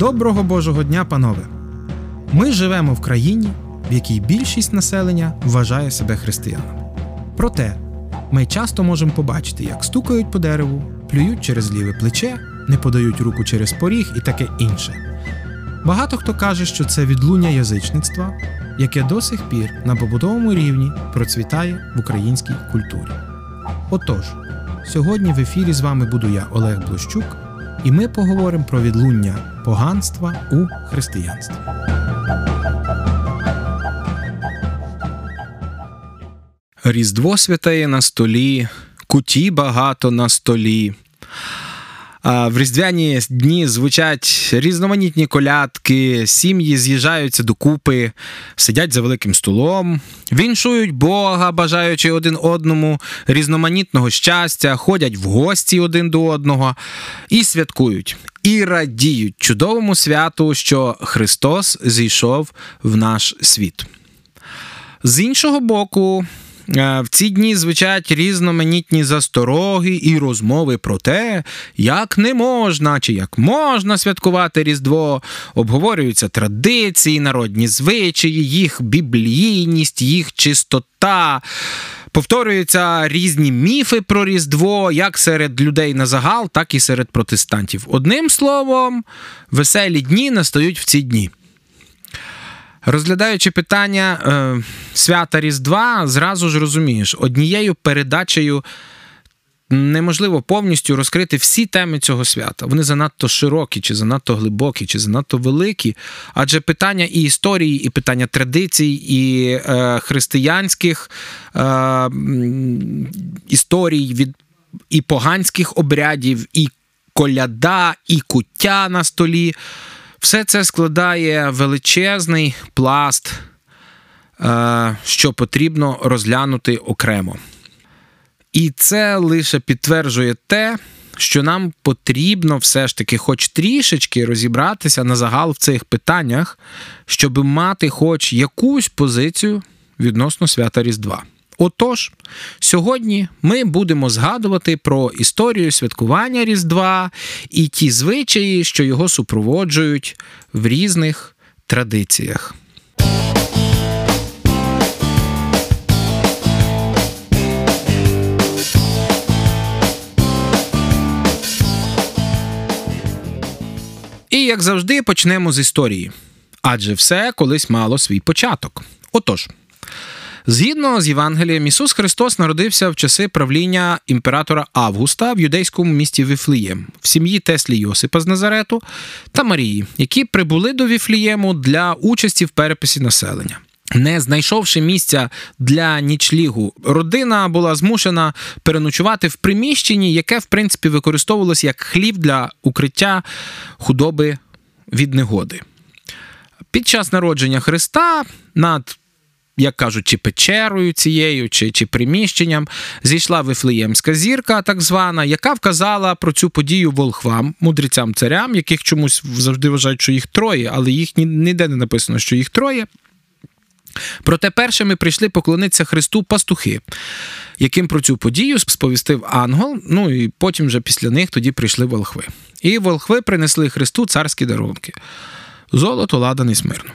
Доброго Божого дня, панове! Ми живемо в країні, в якій більшість населення вважає себе християнами. Проте ми часто можемо побачити, як стукають по дереву, плюють через ліве плече, не подають руку через поріг і таке інше. Багато хто каже, що це відлуння язичництва, яке до сих пір на побутовому рівні процвітає в українській культурі. Отож, сьогодні в ефірі з вами буду я, Олег Блощук, і ми поговоримо про відлуння поганства у християнстві. Різдво святеє на столі, куті багато на столі. В різдвяні дні звучать різноманітні колядки, сім'ї з'їжджаються докупи, сидять за великим столом, віншують Бога, бажаючи один одному різноманітного щастя, ходять в гості один до одного і святкують, і радіють чудовому святу, що Христос зійшов в наш світ. З іншого боку, в ці дні звучать різноманітні застороги і розмови про те, як не можна чи як можна святкувати Різдво, обговорюються традиції, народні звичаї, їх біблійність, їх чистота. Повторюються різні міфи про Різдво, як серед людей на загал, так і серед протестантів. Одним словом, веселі дні настають в ці дні. Розглядаючи питання е, свята Різдва, зразу ж розумієш, однією передачею неможливо повністю розкрити всі теми цього свята. Вони занадто широкі, чи занадто глибокі, чи занадто великі. Адже питання і історії, і питання традицій, і е, християнських е, історій від і поганських обрядів, і коляда, і куття на столі. Все це складає величезний пласт, е, що потрібно розглянути окремо. І це лише підтверджує те, що нам потрібно все ж таки, хоч трішечки розібратися на загал в цих питаннях, щоб мати хоч якусь позицію відносно свята Різдва. Отож, сьогодні ми будемо згадувати про історію святкування Різдва і ті звичаї, що його супроводжують в різних традиціях. І як завжди, почнемо з історії. Адже все колись мало свій початок. Отож. Згідно з Євангелієм, Ісус Христос народився в часи правління імператора Августа в юдейському місті Віфлієм, в сім'ї Теслі Йосипа з Назарету та Марії, які прибули до Віфлієму для участі в переписі населення. Не знайшовши місця для нічлігу, родина була змушена переночувати в приміщенні, яке в принципі використовувалось як хлів для укриття худоби від негоди. Під час народження Христа над як кажуть, чи печерою цією, чи чи приміщенням, зійшла Вифлеємська зірка, так звана, яка вказала про цю подію волхвам, мудрецям царям, яких чомусь завжди вважають, що їх троє, але їх ніде не написано, що їх троє. Проте першими прийшли поклонитися Христу пастухи, яким про цю подію сповістив ангел. Ну і потім вже після них тоді прийшли волхви. І волхви принесли Христу царські дарунки: золото, ладан і смирно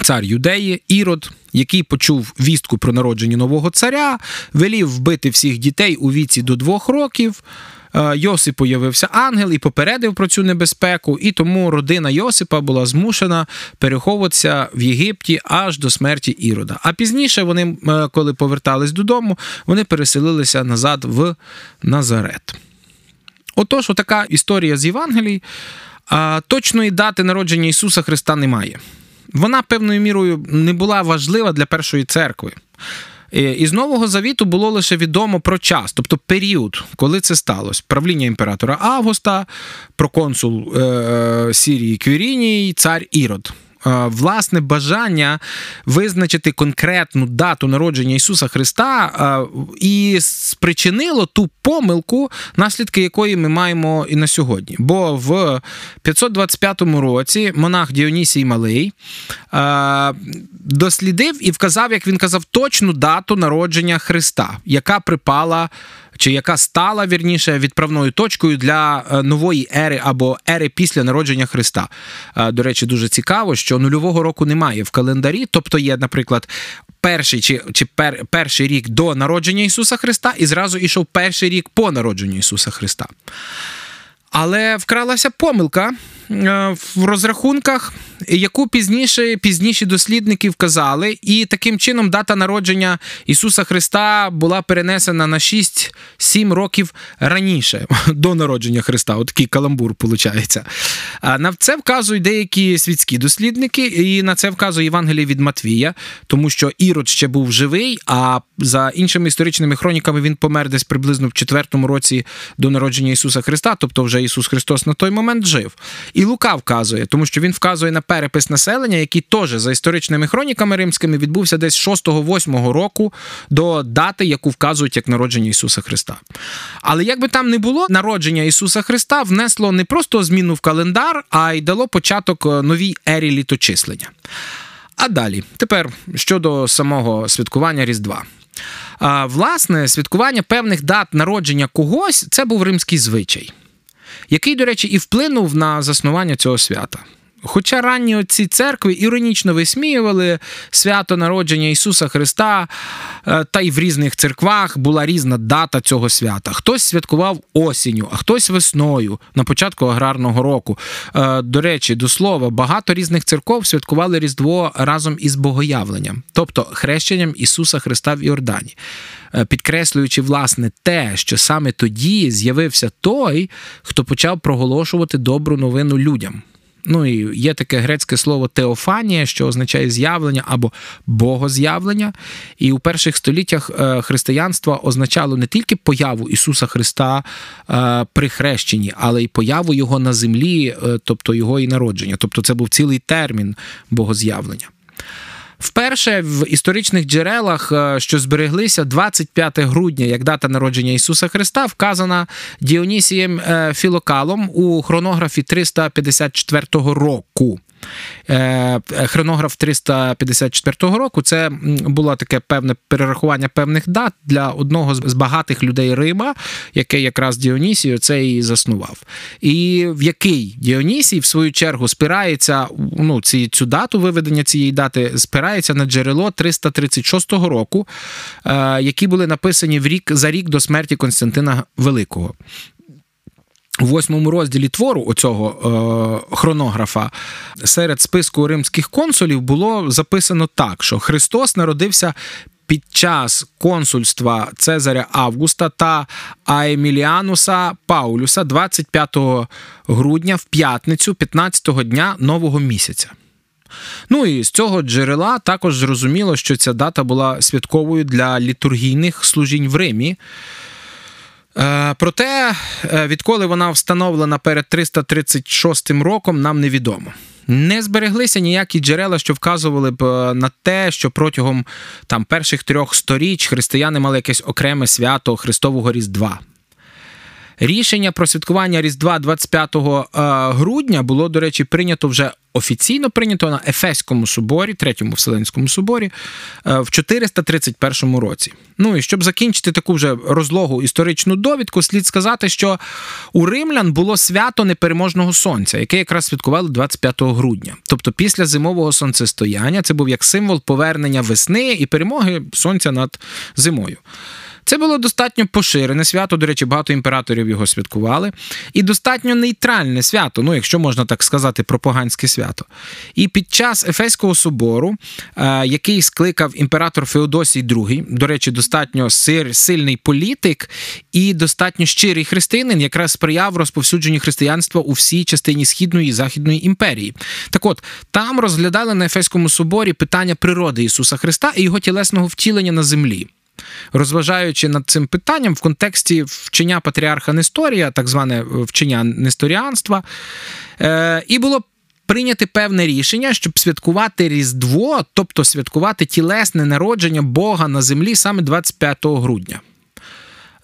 цар юдеї, Ірод, який почув вістку про народження нового царя, велів вбити всіх дітей у віці до двох років. Е, Йосипу явився ангел і попередив про цю небезпеку, і тому родина Йосипа була змушена переховуватися в Єгипті аж до смерті Ірода. А пізніше вони, е, коли повертались додому, вони переселилися назад в Назарет. Отож, отака історія з Євангелій. Точної дати народження Ісуса Христа немає вона певною мірою не була важлива для першої церкви. Е, із Нового Завіту було лише відомо про час, тобто період, коли це сталося. Правління імператора Августа, проконсул е, Сірії Квіріній, цар Ірод. Е, власне бажання визначити конкретну дату народження Ісуса Христа е, і спричинило ту помилку, наслідки якої ми маємо і на сьогодні. Бо в 525 році монах Діонісій Малий е, дослідив і вказав, як він казав, точну дату народження Христа, яка припала чи яка стала вірніше відправною точкою для е, нової ери або ери після народження Христа. Е, до речі, дуже цікаво, що нульового року немає в календарі, тобто є, наприклад. Перший чи чи пер, перший рік до народження Ісуса Христа, і зразу йшов перший рік по народженню Ісуса Христа. Але вкралася помилка в розрахунках, яку пізніше пізніші дослідники вказали, і таким чином дата народження Ісуса Христа була перенесена на 6-7 років раніше до народження Христа. Отакий каламбур виходить. На це вказують деякі світські дослідники, і на це вказує Євангеліє від Матвія, тому що Ірод ще був живий, а за іншими історичними хроніками він помер десь приблизно в 4 році до народження Ісуса Христа, тобто вже Ісус Христос на той момент жив. І Лука вказує, тому що він вказує на перепис населення, який теж за історичними хроніками римськими відбувся десь 6-8 року до дати, яку вказують як народження Ісуса Христа. Але як би там не було, народження Ісуса Христа внесло не просто зміну в календар, а й дало початок е, новій ері літочислення. А далі, тепер щодо самого святкування Різдва. Власне, святкування певних дат народження когось це був римський звичай який, до речі, і вплинув на заснування цього свята. Хоча ранні отці церкви іронічно висміювали свято народження Ісуса Христа, е, та й в різних церквах була різна дата цього свята. Хтось святкував осінню, а хтось весною на початку аграрного року. Е, до речі, до слова, багато різних церков святкували Різдво разом із богоявленням, тобто хрещенням Ісуса Христа в Йордані. Е, підкреслюючи власне те, що саме тоді з'явився той, хто почав проголошувати добру новину людям. Ну і є таке грецьке слово теофанія, що означає з'явлення або богоз'явлення. І у перших століттях е, християнства означало не тільки появу Ісуса Христа е, при хрещенні, але й появу Його на землі, тобто Його і народження. Тобто це був цілий термін богоз'явлення. Вперше в історичних джерелах, е, що збереглися 25 грудня, як дата народження Ісуса Христа, вказана Діонісієм е, Філокалом у хронографі 354 року. Е, хронограф 354 року це було таке певне перерахування певних дат для одного з багатих людей Рима, яке якраз Діонісій це і заснував. І в який Діонісій, в свою чергу, спирається ну, ці, цю дату виведення цієї дати, спирається на джерело 336 року, е, які були написані в рік за рік до смерті Константина Великого. У восьмому розділі твору оцього е, хронографа серед списку римських консулів було записано так, що Христос народився під час консульства Цезаря Августа та Аеміліануса Паулюса 25 грудня в п'ятницю, 15-го дня нового місяця. Ну і з цього джерела також зрозуміло, що ця дата була святковою для літургійних служінь в Римі. Е, проте, е, відколи вона встановлена перед 336 роком, нам невідомо. Не збереглися ніякі джерела, що вказували б е, на те, що протягом там перших трьох сторіч християни мали якесь окреме свято Христового Різдва. Рішення про святкування Різдва 25 грудня було, до речі, прийнято вже офіційно прийнято на Ефеському соборі, третьому Вселенському соборі, е, в 431 році. Ну і щоб закінчити таку вже розлогу історичну довідку, слід сказати, що у римлян було свято непереможного сонця, яке якраз святкували 25 грудня. Тобто після зимового сонцестояння це був як символ повернення весни і перемоги сонця над зимою. Це було достатньо поширене свято. До речі, багато імператорів його святкували, і достатньо нейтральне свято, ну якщо можна так сказати, про поганське свято. І під час Ефеського собору, е, який скликав імператор Феодосій II, до речі, достатньо сильний політик і достатньо щирий християнин, якраз сприяв розповсюдженню християнства у всій частині східної і західної імперії. Так от там розглядали на Ефеському соборі питання природи Ісуса Христа і його тілесного втілення на землі розважаючи над цим питанням в контексті вчення патріарха Несторія, так зване е, вчення несторіанства, е, і було прийняти певне рішення, щоб святкувати Різдво, тобто святкувати тілесне народження Бога на землі саме 25 грудня.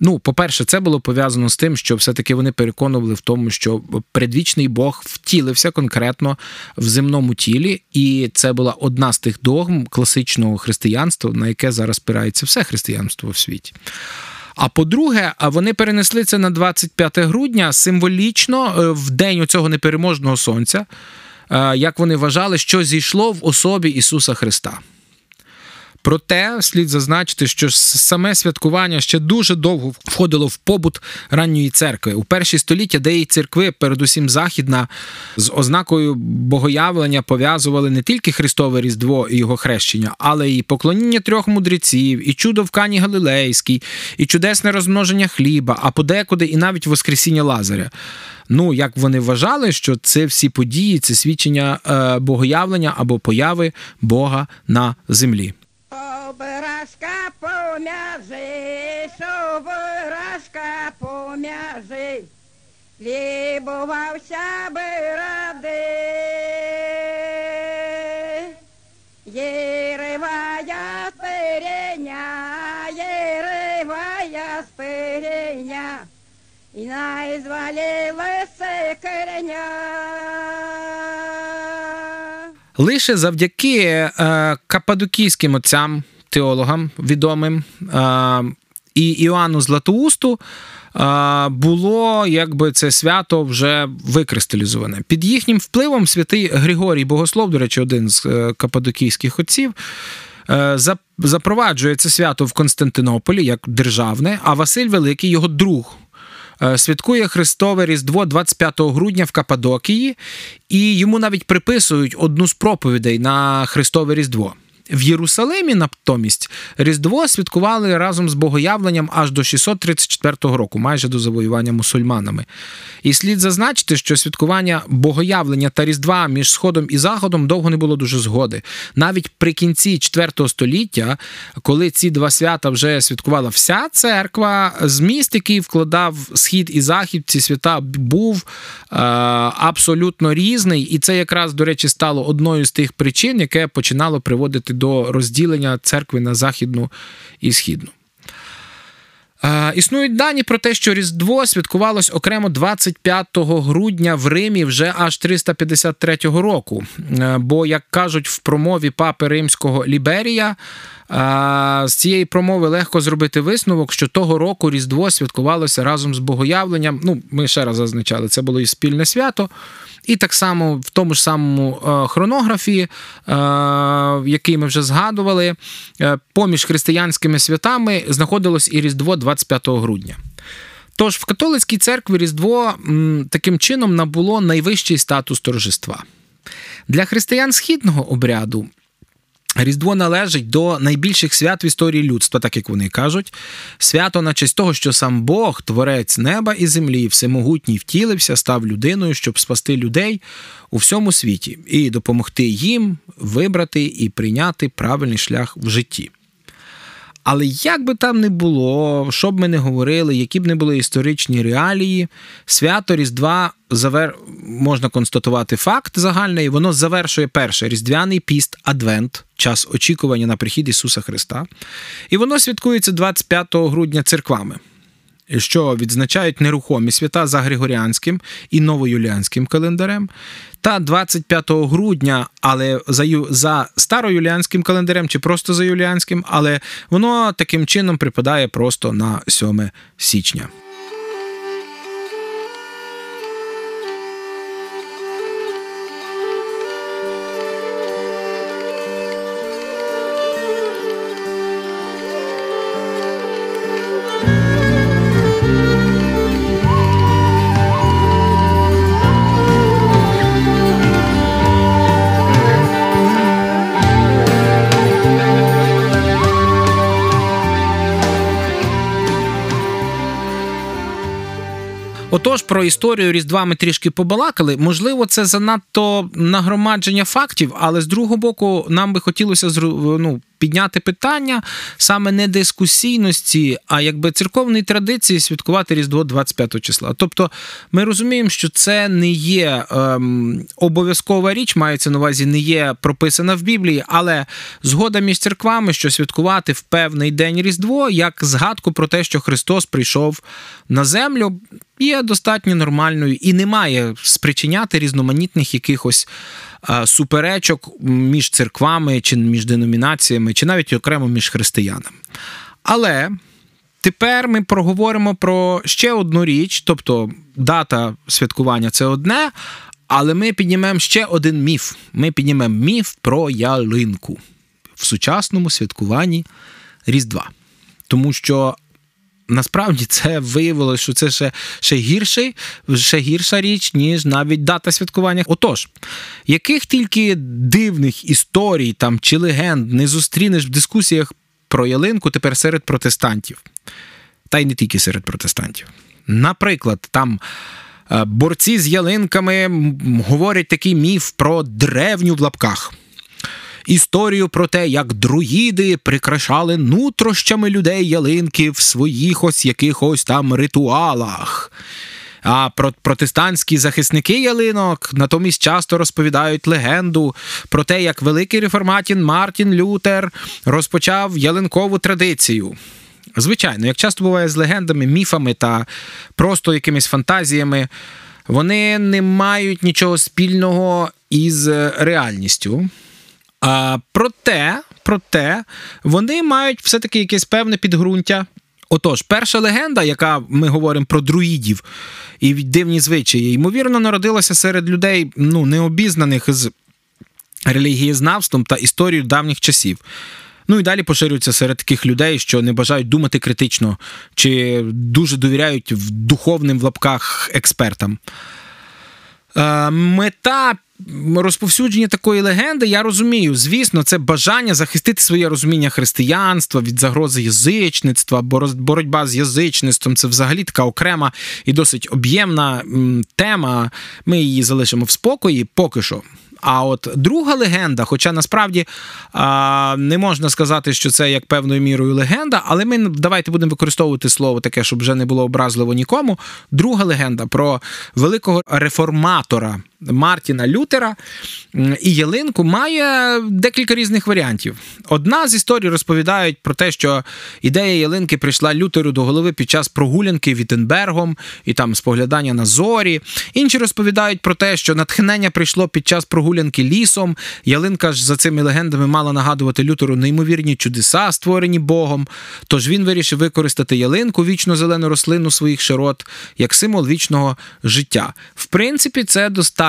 Ну, по-перше, це було пов'язано з тим, що все-таки вони переконували в тому, що предвічний Бог втілився конкретно в земному тілі, і це була одна з тих догм класичного християнства, на яке зараз спирається все християнство в світі. А по-друге, вони перенесли це на 25 грудня символічно е, в день цього непереможного сонця, е, як вони вважали, що зійшло в особі Ісуса Христа. Проте слід зазначити, що саме святкування ще дуже довго входило в побут ранньої церкви. У перші століття деякі церкви, передусім західна, з ознакою богоявлення пов'язували не тільки Христове Різдво і його хрещення, але і поклоніння трьох мудреців, і чудо в Кані Галилейській, і чудесне розмноження хліба, а подекуди і навіть Воскресіння Лазаря. Ну, як вони вважали, що це всі події, це свідчення е, богоявлення або появи Бога на землі. Образка пом'язи, собразка пом'язи, лібувався би ради. Єривая спиреня, єривая спиреня, і найзвалилися кореня. Лише завдяки е, кападокійським отцям теологам відомим і Іоанну Златоусту. Було якби це свято вже викристалізоване. Під їхнім впливом святий Григорій Богослов, до речі, один з е, кападокійських отців, е, запроваджує це свято в Константинополі як державне, а Василь Великий, його друг, е, святкує Христове Різдво 25 грудня в Кападокії, і йому навіть приписують одну з проповідей на Христове Різдво. В Єрусалимі натомість Різдво святкували разом з богоявленням аж до 634 року, майже до завоювання мусульманами. І слід зазначити, що святкування богоявлення та Різдва між Сходом і Заходом довго не було дуже згоди. Навіть при кінці 4 століття, коли ці два свята вже святкувала вся церква, зміст, який вкладав схід і захід, ці свята був е, абсолютно різний. І це якраз, до речі, стало одною з тих причин, яке починало приводити до розділення церкви на західну і східну. Існують дані про те, що Різдво святкувалось окремо 25 грудня в Римі вже аж 353 року. Е, бо, як кажуть в промові папи римського Ліберія, з цієї промови легко зробити висновок, що того року Різдво святкувалося разом з богоявленням. Ну, ми ще раз зазначали, це було і спільне свято. І так само в тому ж самому е, хронографі, е, який ми вже згадували, е, поміж християнськими святами знаходилось і Різдво 25 грудня. Тож в католицькій церкві Різдво таким чином набуло найвищий статус торжества. Для християн східного обряду Різдво належить до найбільших свят в історії людства, так як вони кажуть. Свято на честь того, що сам Бог, творець неба і землі, всемогутній втілився, став людиною, щоб спасти людей у всьому світі і допомогти їм вибрати і прийняти правильний шлях в житті. Але як би там не було, що б ми не говорили, які б не були історичні реалії, свято Різдва завер... можна констатувати факт загальний, воно завершує перше різдвяний піст Адвент, час очікування на прихід Ісуса Христа. І воно святкується 25 грудня церквами що відзначають нерухомі свята за Григоріанським і новоюліанським календарем, та 25 грудня, але за за староюліанським календарем чи просто за юліанським, але воно таким чином припадає просто на 7 січня. Про історію Різдва ми трішки побалакали. Можливо, це занадто нагромадження фактів, але з другого боку, нам би хотілося ну, підняти питання саме не дискусійності, а якби церковної традиції святкувати Різдво 25 числа. Тобто ми розуміємо, що це не є ем, обов'язкова річ, мається на увазі, не є прописана в Біблії, але згода між церквами, що святкувати в певний день Різдво, як згадку про те, що Христос прийшов на землю, є достатньо нормальною і не має спричиняти різноманітних якихось суперечок між церквами чи між деномінаціями, чи навіть окремо між християнами. Але тепер ми проговоримо про ще одну річ, тобто дата святкування це одне, але ми піднімемо ще один міф. Ми піднімемо міф про ялинку в сучасному святкуванні Різдва. Тому що насправді це виявилося, що це ще, ще, гірший, ще гірша річ, ніж навіть дата святкування. Отож, яких тільки дивних історій там чи легенд не зустрінеш в дискусіях про ялинку тепер серед протестантів, та й не тільки серед протестантів. Наприклад, там. е, Борці з ялинками говорять такий міф про древню в лапках. Історію про те, як друїди прикрашали нутрощами людей ялинки в своїх ось якихось там ритуалах. А протестантські захисники ялинок натомість часто розповідають легенду про те, як великий реформатін Мартін Лютер розпочав ялинкову традицію. Звичайно, як часто буває з легендами, міфами та просто якимись фантазіями, вони не мають нічого спільного із е, реальністю. А, проте, проте, вони мають все-таки якесь певне підґрунтя. Отож, перша легенда, яка ми говоримо про друїдів і дивні звичаї, ймовірно, народилася серед людей ну, необізнаних з релігієзнавством та історією давніх часів. Ну і далі поширюється серед таких людей, що не бажають думати критично чи дуже довіряють в духовним в лапках експертам. Е, Мета розповсюдження такої легенди, я розумію, звісно, це бажання захистити своє розуміння християнства від загрози язичництва, боротьба з язичництвом це взагалі така окрема і досить об'ємна тема. Ми її залишимо в спокої поки що. А от друга легенда, хоча насправді а, не можна сказати, що це як певною мірою легенда, але ми давайте будемо використовувати слово таке, щоб вже не було образливо нікому. Друга легенда про великого реформатора Мартіна Лютера і ялинку має декілька різних варіантів. Одна з історій розповідають про те, що ідея ялинки прийшла Лютеру до голови під час прогулянки Віттенбергом і там споглядання на зорі. Інші розповідають про те, що натхнення прийшло під час прогулянки лісом. Ялинка ж за цими легендами мала нагадувати Лютеру неймовірні чудеса, створені Богом. Тож він вирішив використати ялинку, вічно зелену рослину своїх широт, як символ вічного життя. В принципі, це достатньо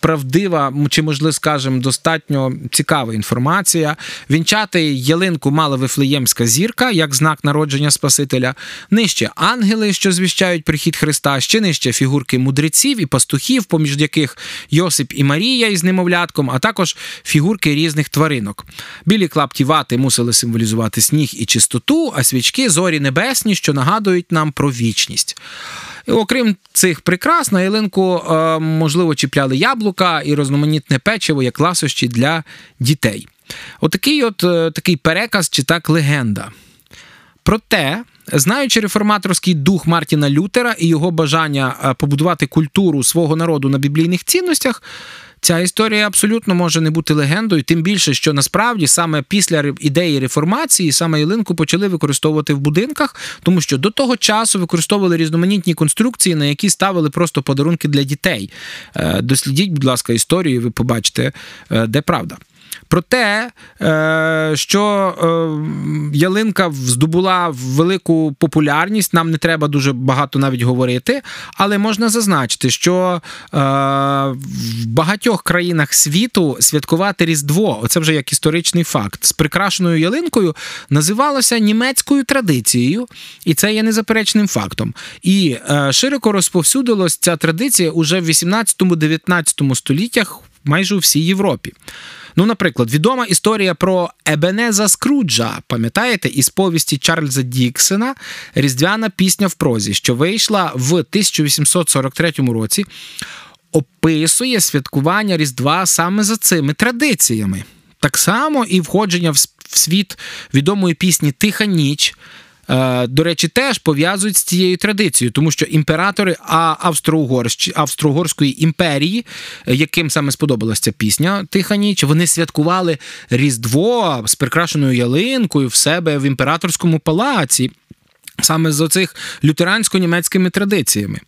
правдива, чи, можливо, скажемо, достатньо цікава інформація. Вінчати ялинку мала Вифлеємська зірка, як знак народження Спасителя. Нижче ангели, що звіщають прихід Христа, ще нижче фігурки мудреців і пастухів, поміж яких Йосип і Марія із немовлятком, а також фігурки різних тваринок. Білі клапті вати мусили символізувати сніг і чистоту, а свічки зорі небесні, що нагадують нам про вічність. Окрім цих прикрас, на ялинку е, можливо чіпляли яблука і розноманітне печиво як ласощі для дітей. Отакий от е, такий переказ чи так легенда. Проте, знаючи реформаторський дух Мартіна Лютера і його бажання е, побудувати культуру свого народу на біблійних цінностях, ця історія абсолютно може не бути легендою, тим більше, що насправді саме після ідеї реформації саме ялинку почали використовувати в будинках, тому що до того часу використовували різноманітні конструкції, на які ставили просто подарунки для дітей. Е, Дослідіть, будь ласка, історію, ви побачите, е, де правда. Проте, е, що е, ялинка здобула велику популярність, нам не треба дуже багато навіть говорити, але можна зазначити, що е, в багатьох країнах світу святкувати Різдво, оце вже як історичний факт, з прикрашеною ялинкою називалося німецькою традицією, і це є незаперечним фактом. І широко розповсюдилась ця традиція уже в 18-19 століттях майже у всій Європі. Ну, наприклад, відома історія про Ебенеза Скруджа, пам'ятаєте, із повісті Чарльза Діксена Різдвяна пісня в прозі, що вийшла в 1843 році, описує святкування Різдва саме за цими традиціями. Так само і входження в світ відомої пісні Тиха ніч. Е, До речі, теж пов'язують з цією традицією, тому що імператори Австро-Угорської імперії, яким саме сподобалася ця пісня Тиха ніч, вони святкували Різдво з прикрашеною ялинкою в себе в імператорському палаці, саме з оцих лютерансько-німецькими традиціями.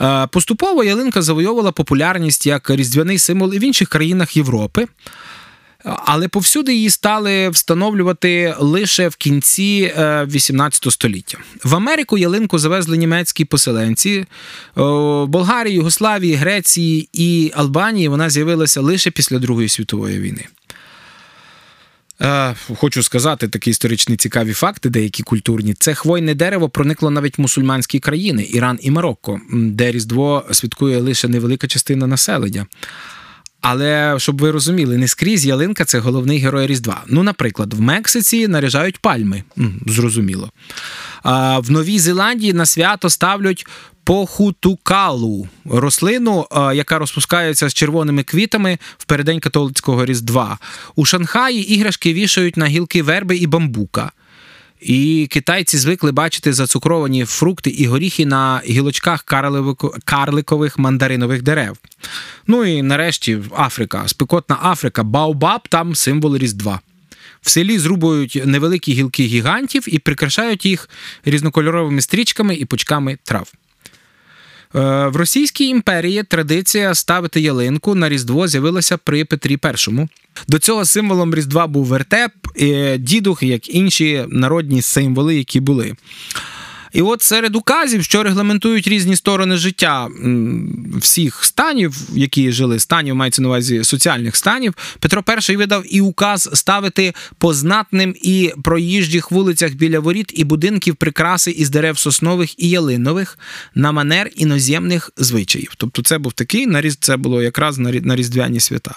Е, Поступово ялинка завойовувала популярність як різдвяний символ і в інших країнах Європи. Але повсюди її стали встановлювати лише в кінці е, 18 століття. В Америку ялинку завезли німецькі поселенці. В Болгарії, Югославії, Греції і Албанії вона з'явилася лише після Другої світової війни. Е, Хочу сказати такі історичні цікаві факти, деякі культурні. Це хвойне дерево проникло навіть в мусульманські країни Іран і Марокко, де Різдво святкує лише невелика частина населення. Але щоб ви розуміли, не скрізь ялинка це головний герой Різдва. Ну, наприклад, в Мексиці наряжають пальми, зрозуміло. А в Новій Зеландії на свято ставлять похутукалу рослину, яка розпускається з червоними квітами в переддень католицького Різдва. У Шанхаї іграшки вішають на гілки верби і бамбука. І китайці звикли бачити зацукровані фрукти і горіхи на гілочках карликових мандаринових дерев. Ну і нарешті Африка, спекотна Африка, Баобаб там символ Різдва. В селі зрубують невеликі гілки гігантів і прикрашають їх різнокольоровими стрічками і пучками трав. Е, В Російській імперії традиція ставити ялинку на Різдво з'явилася при Петрі І. До цього символом Різдва був вертеп, дідух, як інші народні символи, які були. І от серед указів, що регламентують різні сторони життя всіх станів, які жили, станів мається на увазі соціальних станів, Петро І видав і указ ставити по знатним і проїжджих вулицях біля воріт і будинків прикраси із дерев соснових і ялинових на манер іноземних звичаїв. Тобто, це був такий наріз, це було якраз на різдвяні свята.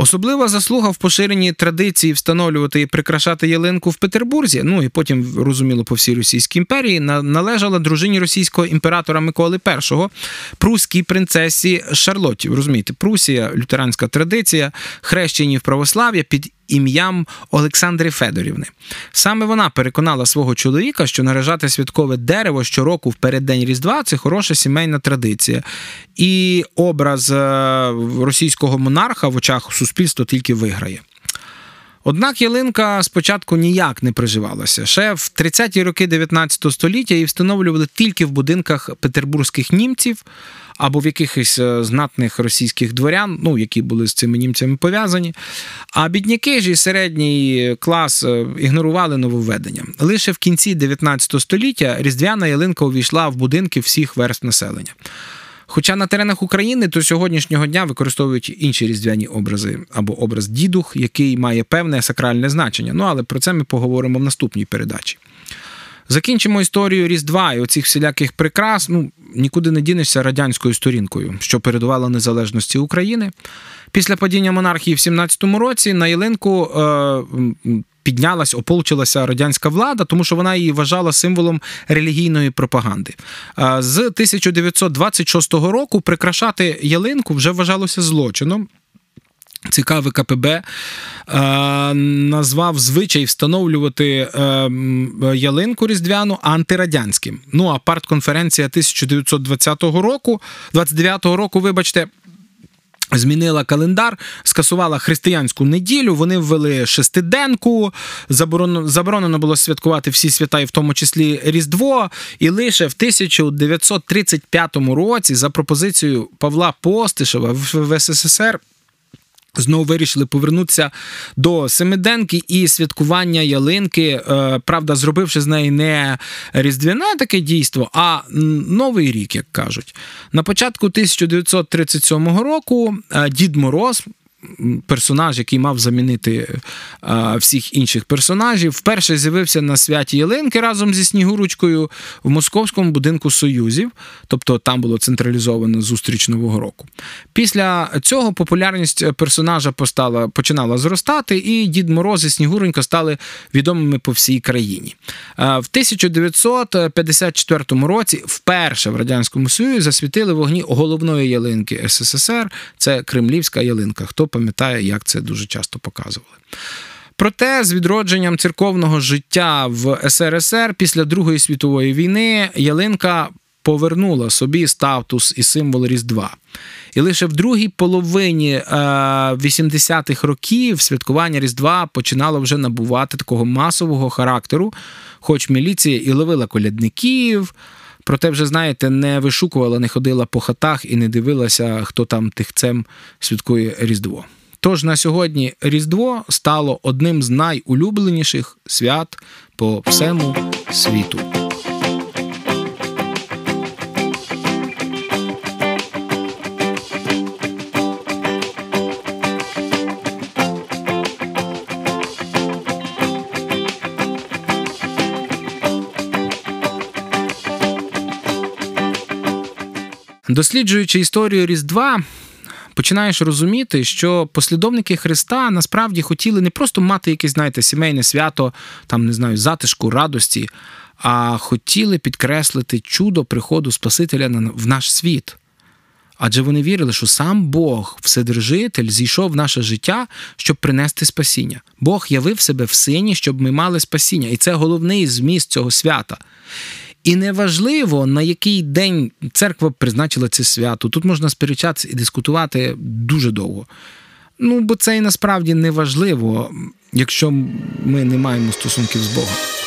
Особлива заслуга в поширенні традиції встановлювати і прикрашати ялинку в Петербурзі, ну і потім, розуміло, по всій Російській імперії, належала дружині російського імператора Миколи І, прусській принцесі Шарлотті. Ви Розумієте, Прусія, лютеранська традиція, хрещені в православ'я під ім'ям Олександри Федорівни. Саме вона переконала свого чоловіка, що наражати святкове дерево щороку в переддень Різдва це хороша сімейна традиція. І образ е, російського монарха в очах суспільства тільки виграє. Однак ялинка спочатку ніяк не приживалася. Ще в 30-ті роки 19 століття її встановлювали тільки в будинках петербурзьких німців або в якихось е, знатних російських дворян, ну, які були з цими німцями пов'язані. А бідняки ж і середній клас е, ігнорували нововведення. Лише в кінці 19 століття різдвяна ялинка увійшла в будинки всіх верств населення. Хоча на теренах України до сьогоднішнього дня використовують інші різдвяні образи або образ дідух, який має певне сакральне значення. Ну але про це ми поговоримо в наступній передачі. Закінчимо історію Різдва і оцих всіляких прикрас. Ну, нікуди не дінешся радянською сторінкою, що передувала незалежності України. Після падіння монархії в 17-му році на ялинку е, піднялась, ополчилася радянська влада, тому що вона її вважала символом релігійної пропаганди. Е, З 1926 року прикрашати ялинку вже вважалося злочином. Цікавий КПБ е, назвав звичай встановлювати е, ялинку різдвяну антирадянським. Ну а партконференція 1920 року, 29-го року, вибачте. Змінила календар, скасувала християнську неділю. Вони ввели шестиденку. Заборонено, заборонено було святкувати всі свята, і в тому числі Різдво. І лише в 1935 році, за пропозицією Павла Постишева в СССР. Знову вирішили повернутися до семиденки і святкування ялинки. Е, Правда, зробивши з неї не різдвяне таке дійство, а новий рік, як кажуть. На початку 1937 року е, Дід Мороз. Персонаж, який мав замінити е, всіх інших персонажів, вперше з'явився на святі Ялинки разом зі Снігурочкою в московському будинку Союзів, тобто там було централізовано зустріч Нового року. Після цього популярність персонажа постала, починала зростати, і Дід Мороз і Снігуронька стали відомими по всій країні. Е, В 1954 році вперше в Радянському Союзі засвітили вогні головної ялинки СССР. Це Кремлівська ялинка. Хто пам'ятає, як це дуже часто показували. Проте з відродженням церковного життя в СРСР після Другої світової війни ялинка повернула собі статус і символ Різдва. І лише в другій половині е, 80-х років святкування Різдва починало вже набувати такого масового характеру, хоч міліція і ловила колядників. Проте, вже, знаєте, не вишукувала, не ходила по хатах і не дивилася, хто там тихцем святкує Різдво. Тож на сьогодні Різдво стало одним з найулюбленіших свят по всьому світу. Досліджуючи історію Різдва, починаєш розуміти, що послідовники Христа насправді хотіли не просто мати якесь, знаєте, сімейне свято, там не знаю, затишку, радості, а хотіли підкреслити чудо приходу Спасителя в наш світ. Адже вони вірили, що сам Бог, Вседержитель, зійшов в наше життя, щоб принести спасіння. Бог явив себе в сині, щоб ми мали спасіння. І це головний зміст цього свята. І неважливо, на який день церква призначила це свято. Тут можна сперечатися і дискутувати дуже довго. Ну, бо це і насправді не важливо, якщо ми не маємо стосунків з Богом.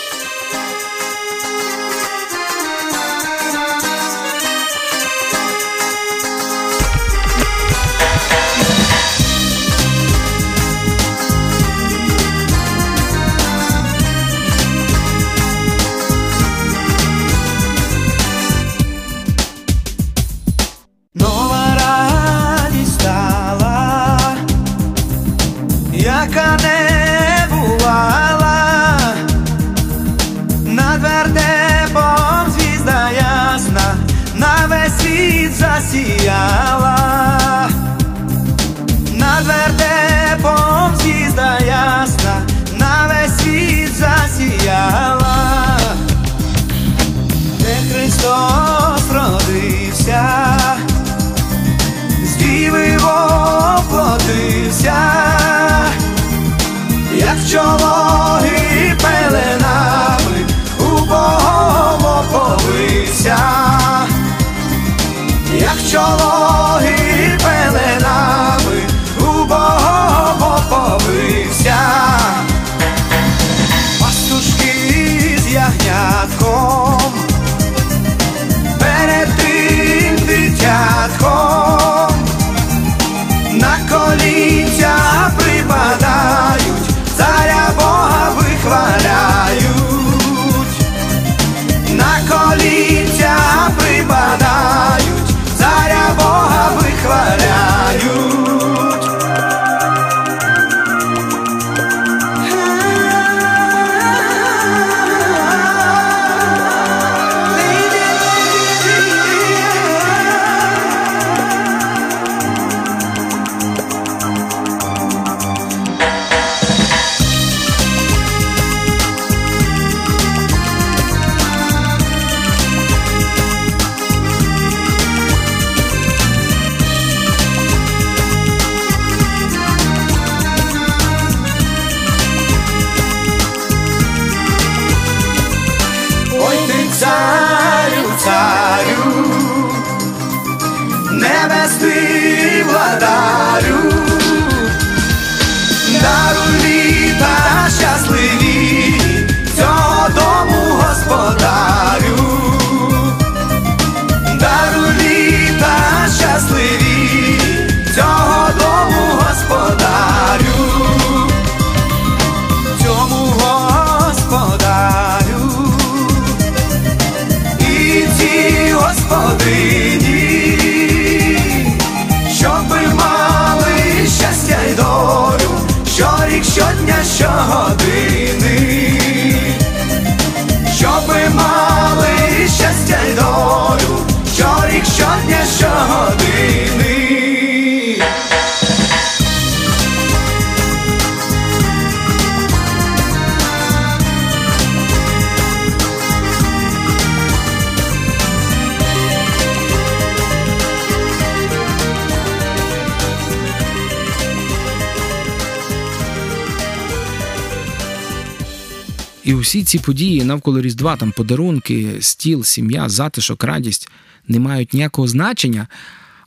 Навколо Різдва, там подарунки, стіл, сім'я, затишок, радість не мають ніякого значення,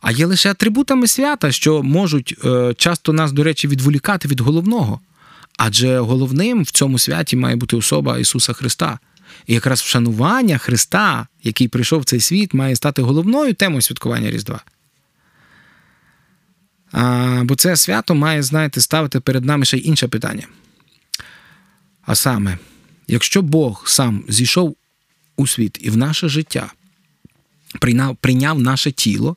а є лише атрибутами свята, що можуть е, часто нас, до речі, відволікати від головного. Адже головним в цьому святі має бути особа Ісуса Христа. І якраз вшанування Христа, який прийшов в цей світ, має стати головною темою святкування Різдва. А, Бо це свято має, знаєте, ставити перед нами ще й інше питання. А саме, якщо Бог сам зійшов у світ і в наше життя, прийняв, наше тіло,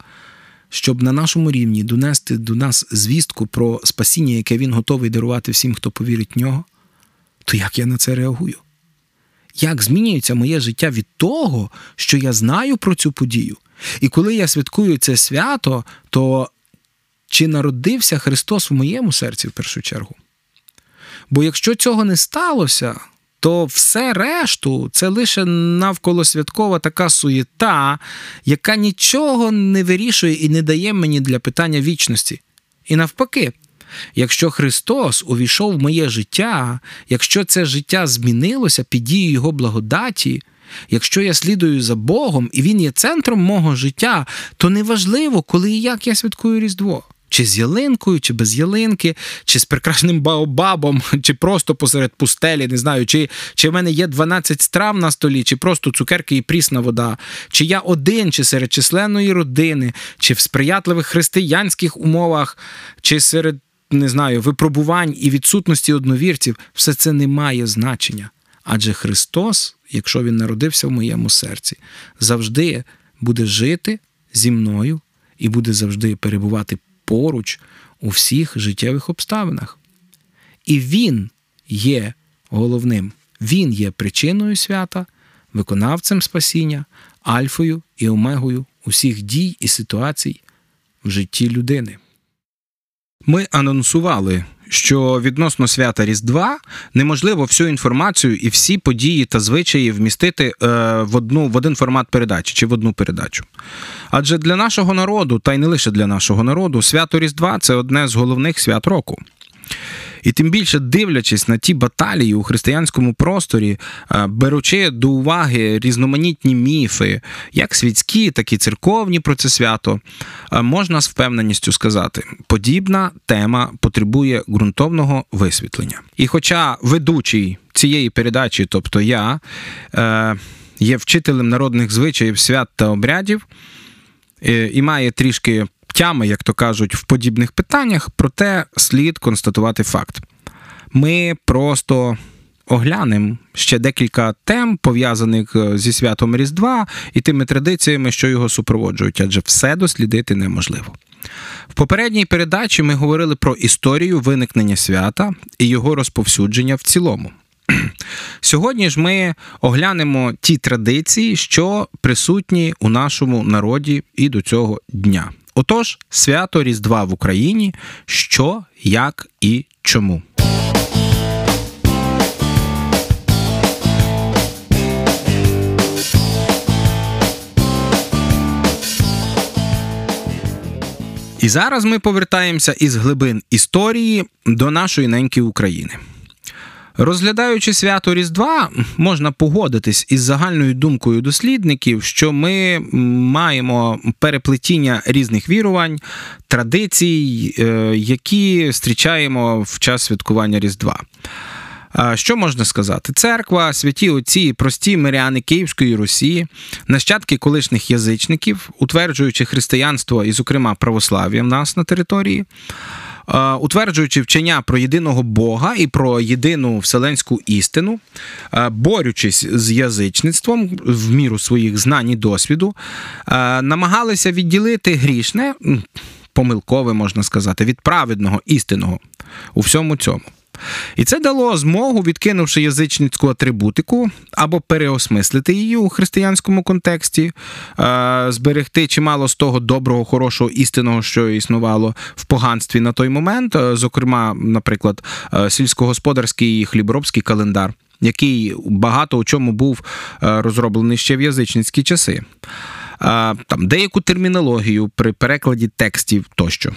щоб на нашому рівні донести до нас звістку про спасіння, яке він готовий дарувати всім, хто повірить в нього, то як я на це реагую? Як змінюється моє життя від того, що я знаю про цю подію? І коли я святкую це свято, то чи народився Христос в моєму серці в першу чергу? Бо якщо цього не сталося, то все решту це лише навколосвяткова така суєта, яка нічого не вирішує і не дає мені для питання вічності. І навпаки, якщо Христос увійшов в моє життя, якщо це життя змінилося під дією Його благодаті, якщо я слідую за Богом і Він є центром мого життя, то неважливо, коли і як я святкую Різдво. Чи з ялинкою, чи без ялинки, чи з прекрасним баобабом, чи просто посеред пустелі, не знаю, чи чи в мене є 12 страв на столі, чи просто цукерки і прісна вода, чи я один, чи серед численної родини, чи в сприятливих християнських умовах, чи серед не знаю, випробувань і відсутності одновірців, все це не має значення. Адже Христос, якщо Він народився в моєму серці, завжди буде жити зі мною і буде завжди перебувати поруч у всіх життєвих обставинах. І Він є головним, Він є причиною свята, виконавцем спасіння, альфою і омегою усіх дій і ситуацій в житті людини. Ми анонсували, що відносно свята Різдва неможливо всю інформацію і всі події та звичаї вмістити е, в одну в один формат передачі чи в одну передачу. Адже для нашого народу, та й не лише для нашого народу, свято Різдва це одне з головних свят року. І тим більше дивлячись на ті баталії у християнському просторі, е, беручи до уваги різноманітні міфи, як світські, так і церковні про це свято, е, можна з впевненістю сказати, подібна тема потребує ґрунтовного висвітлення. І хоча ведучий цієї передачі, тобто я, е, є вчителем народних звичаїв, свят та обрядів, і має трішки тями, як то кажуть, в подібних питаннях, проте слід констатувати факт. Ми просто оглянемо ще декілька тем, пов'язаних е, зі святом Різдва і тими традиціями, що його супроводжують, адже все дослідити неможливо. В попередній передачі ми говорили про історію виникнення свята і його розповсюдження в цілому. Сьогодні ж ми оглянемо ті традиції, що присутні у нашому народі і до цього дня. Отож, свято Різдва в Україні, що, як і чому. І зараз ми повертаємося із глибин історії до нашої неньки України. Розглядаючи свято Різдва, можна погодитись із загальною думкою дослідників, що ми маємо переплетіння різних вірувань, традицій, е, які зустрічаємо в час святкування Різдва. Що можна сказати? Церква, святі отці, прості миряни Київської Русі, нащадки колишніх язичників, утверджуючи християнство і, зокрема, православ'я в нас на території. Утверджуючи вчення про єдиного Бога і про єдину вселенську істину, борючись з язичництвом в міру своїх знань і досвіду, намагалися відділити грішне, помилкове можна сказати, від праведного істинного у всьому цьому. І це дало змогу, відкинувши язичницьку атрибутику або переосмислити її у християнському контексті, зберегти чимало з того доброго, хорошого істинного, що існувало в поганстві на той момент, зокрема, наприклад, сільськогосподарський і хліборобський календар. Який багато у чому був розроблений ще в язичницькі часи, там деяку термінологію при перекладі текстів тощо.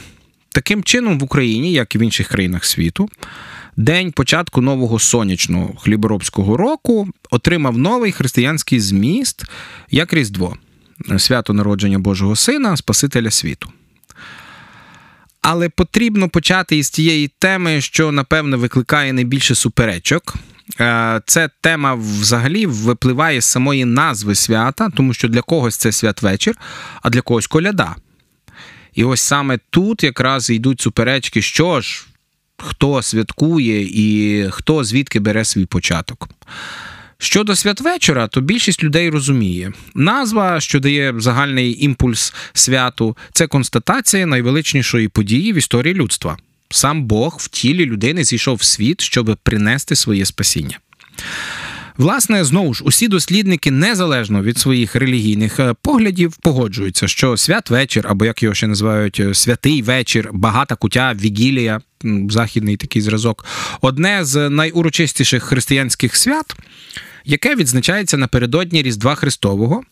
Таким чином, в Україні, як і в інших країнах світу, день початку нового сонячного хліборобського року отримав новий християнський зміст як Різдво, свято народження Божого Сина, Спасителя світу. Але потрібно почати із тієї теми, що, напевно, викликає найбільше суперечок. Е, це тема взагалі випливає з самої назви свята, тому що для когось це святвечір, а для когось коляда. І ось саме тут якраз йдуть суперечки, що ж, хто святкує і хто звідки бере свій початок. Щодо святвечора, то більшість людей розуміє. Назва, що дає загальний імпульс святу, це констатація найвеличнішої події в історії людства. Сам Бог в тілі людини зійшов в світ, щоб принести своє спасіння. Власне, знову ж, усі дослідники, незалежно від своїх релігійних е, поглядів, погоджуються, що святвечір, або як його ще називають, е, святий вечір, багата кутя, вігілія, західний такий зразок, одне з найурочистіших християнських свят. Яке відзначається напередодні Різдва Христового.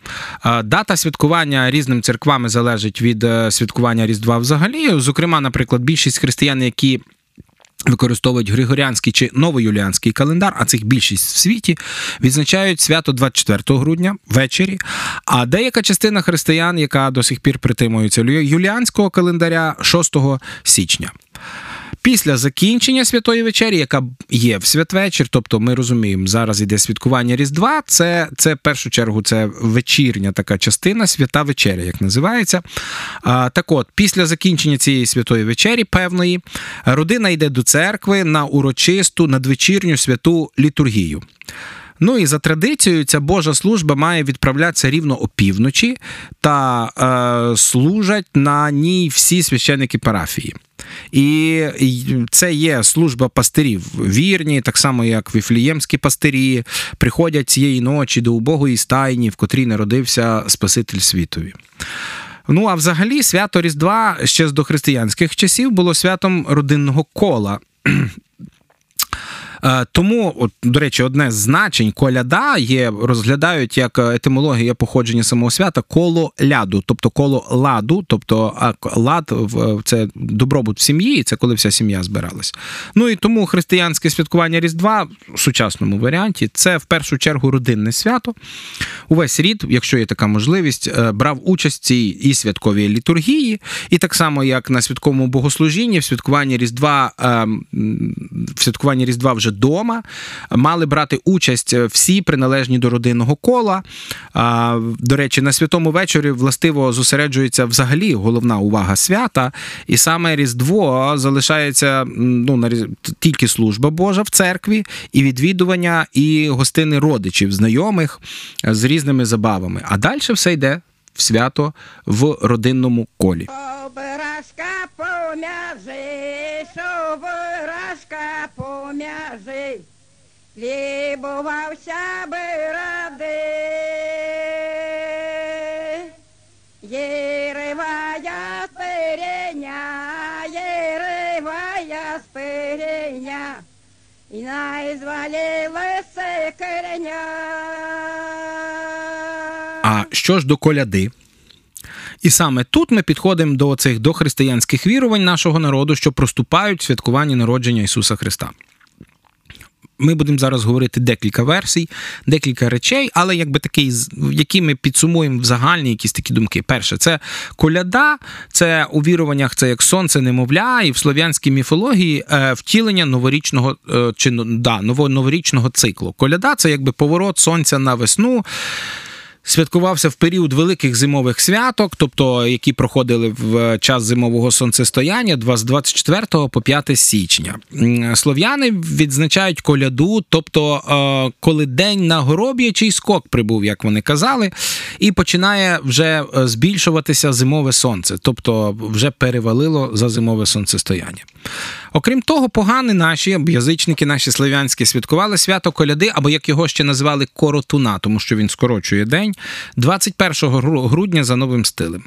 Е, Дата святкування різними церквами залежить від святкування Різдва взагалі. Зокрема, наприклад, більшість християн, які використовують Григоріанський чи новоюліанський календар, а цих більшість в світі, відзначають свято 24 грудня ввечері. А деяка частина християн, яка до сих пір притримується юліанського календаря 6 січня. Після закінчення святої вечері, яка є в святвечір, тобто ми розуміємо, зараз іде святкування Різдва. Це, це в першу чергу це вечірня така частина, свята вечеря, як називається. А, так от, після закінчення цієї святої вечері, певної, родина йде до церкви на урочисту надвечірню святу літургію. Ну і за традицією, ця Божа служба має відправлятися рівно опівночі та е, служать на ній всі священники парафії. І це є служба пастирів вірні, так само як віфліємські пастирі, приходять цієї ночі до убогої стайні, в котрій народився Спаситель світові. Ну а взагалі свято Різдва ще з дохристиянських часів було святом родинного кола. Е, Тому, от, до речі, одне з значень коляда є, розглядають як етимологія походження самого свята коло ляду, тобто коло ладу, тобто лад це добробут в сім'ї, це коли вся сім'я збиралась. Ну і тому християнське святкування Різдва в сучасному варіанті це в першу чергу родинне свято. Увесь рід, якщо є така можливість, е, брав участь в цій і святковій літургії, і так само, як на святковому богослужінні, в святкуванні Різдва, е, в святкуванні Різдва вже дома, мали брати участь е, всі приналежні до родинного кола. До речі, на святому вечорі властиво зосереджується взагалі головна увага свята, і саме Різдво залишається ну, на тільки служба Божа в церкві, і відвідування, і гостини родичів, знайомих е, з різними забавами. А далі все йде в свято в родинному колі. Образка помяжи, Лібувався би ради. Єривая спиреня, єривая спиреня, і найзвалилися кореня. А що ж до коляди? І саме тут ми підходимо до цих дохристиянських вірувань нашого народу, що проступають в святкуванні народження Ісуса Христа. Ми будемо зараз говорити декілька версій, декілька речей, але якби такий, які ми підсумуємо в загальні якісь такі думки. Перше, це коляда, це у віруваннях це як сонце немовля, і в слов'янській міфології е, втілення новорічного е, чи ну, да, ново- новорічного циклу. Коляда це якби поворот сонця на весну святкувався в період великих зимових святок, тобто які проходили в час зимового сонцестояння з 24 по 5 січня. Слов'яни відзначають коляду, тобто е, коли день на гороб'ячий скок прибув, як вони казали, і починає вже е, збільшуватися зимове сонце, тобто вже перевалило за зимове сонцестояння. Окрім того, погани наші язичники наші славянські святкували свято коляди, або як його ще називали коротуна, тому що він скорочує день 21 гру- грудня за новим стилем.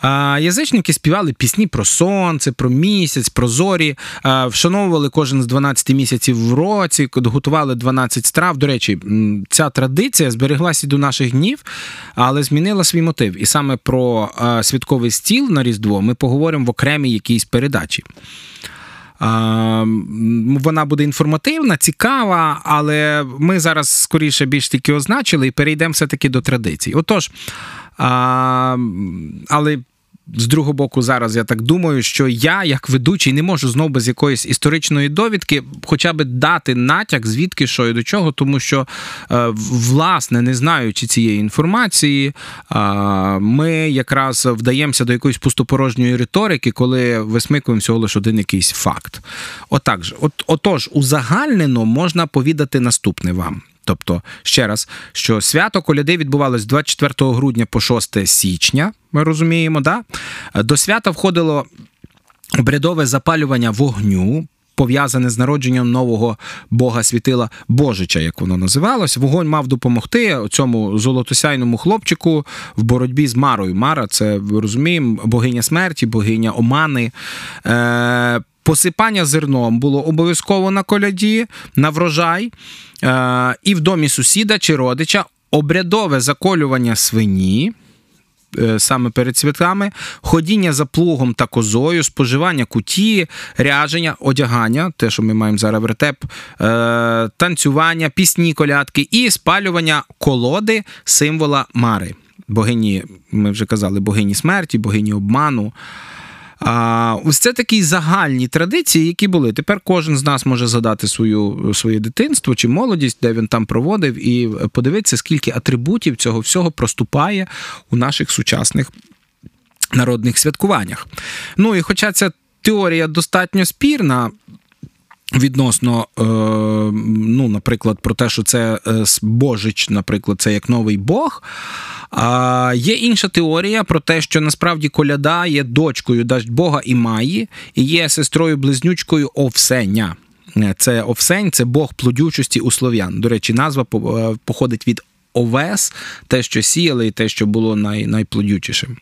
А, Язичники співали пісні про сонце, про місяць, про зорі, а, вшановували кожен з 12 місяців в році, готували 12 страв. До речі, ця традиція збереглася до наших днів, але змінила свій мотив. І саме про святковий стіл на Різдво ми поговоримо в окремій якійсь передачі. Вона буде інформативна, цікава, але ми зараз скоріше більш тільки означили і перейдемо все-таки до традицій. Отож, а, але з другого боку, зараз я так думаю, що я, як ведучий, не можу знову без якоїсь історичної довідки, хоча б дати натяк, звідки що і до чого, тому що, е, власне, не знаючи цієї інформації, е, ми якраз вдаємося до якоїсь пустопорожньої риторики, коли висмикуємо всього лише один якийсь факт. Отак же, от, отож, узагальнено можна повідати наступне вам. Тобто, ще раз, що свято коляди відбувалось 24 грудня по 6 січня, ми розуміємо, да? До свята входило обрядове запалювання вогню. Пов'язане з народженням нового бога світила Божича, як воно називалось. Вогонь мав допомогти цьому золотосяйному хлопчику в боротьбі з Марою. Мара, це розуміємо, богиня смерті, богиня омани. Е- Посипання зерном було обов'язково на коляді, на врожай, е- і в домі сусіда чи родича обрядове заколювання свині. е, Саме перед святами, ходіння за плугом та козою, споживання куті, ряження, одягання, те, що ми маємо зараз вертеп, е, танцювання, пісні, колядки і спалювання колоди символа Мари. Богині, ми вже казали, богині смерті, богині обману. А, ось це такі загальні традиції, які були. Тепер кожен з нас може задати свою, своє дитинство чи молодість, де він там проводив, і подивитися, скільки атрибутів цього всього проступає у наших сучасних народних святкуваннях. Ну і хоча ця теорія достатньо спірна. Відносно, е, ну, наприклад, про те, що це е, Божич, наприклад, це як новий Бог. А є інша теорія про те, що насправді коляда є дочкою дасть Бога і Маї, і є сестрою-близнючкою Овсеня. Це Овсень, це Бог плодючості у слов'ян. До речі, назва е, походить від овес, те, що сіяли, і те, що було най, найплодючішим.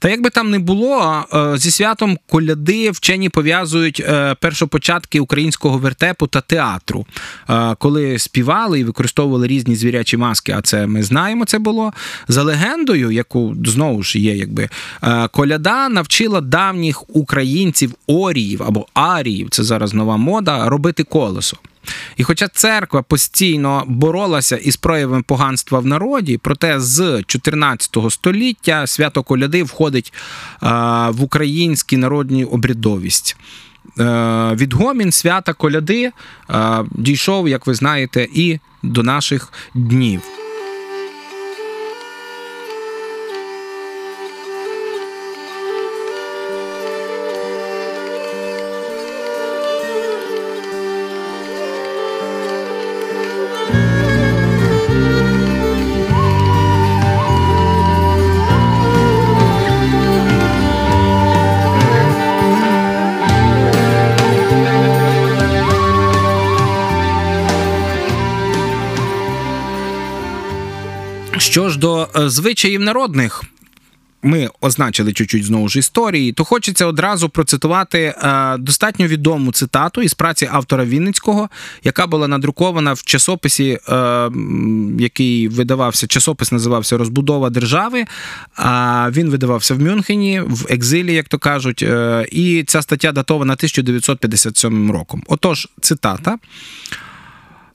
Та як би там не було, е, зі святом коляди вчені пов'язують е, першопочатки українського вертепу та театру, Е, коли співали і використовували різні звірячі маски. А це ми знаємо, це було за легендою, яку знову ж є, якби коляда навчила давніх українців оріїв або аріїв, це зараз нова мода, робити колесо. І хоча церква постійно боролася із проявами поганства в народі, проте з 14 століття свято коляди входить е, в українську народну обрядовість. Е, Відгомін свята коляди е, дійшов, як ви знаєте, і до наших днів. До е, звичаїв народних. Ми означили чуть-чуть знову ж історії, то хочеться одразу процитувати е, достатньо відому цитату із праці автора Вінницького, яка була надрукована в часописі, е, який видавався. Часопис називався Розбудова держави. Він видавався в Мюнхені, в екзилі, як то кажуть. І ця стаття датована 1957 роком. Отож, цитата.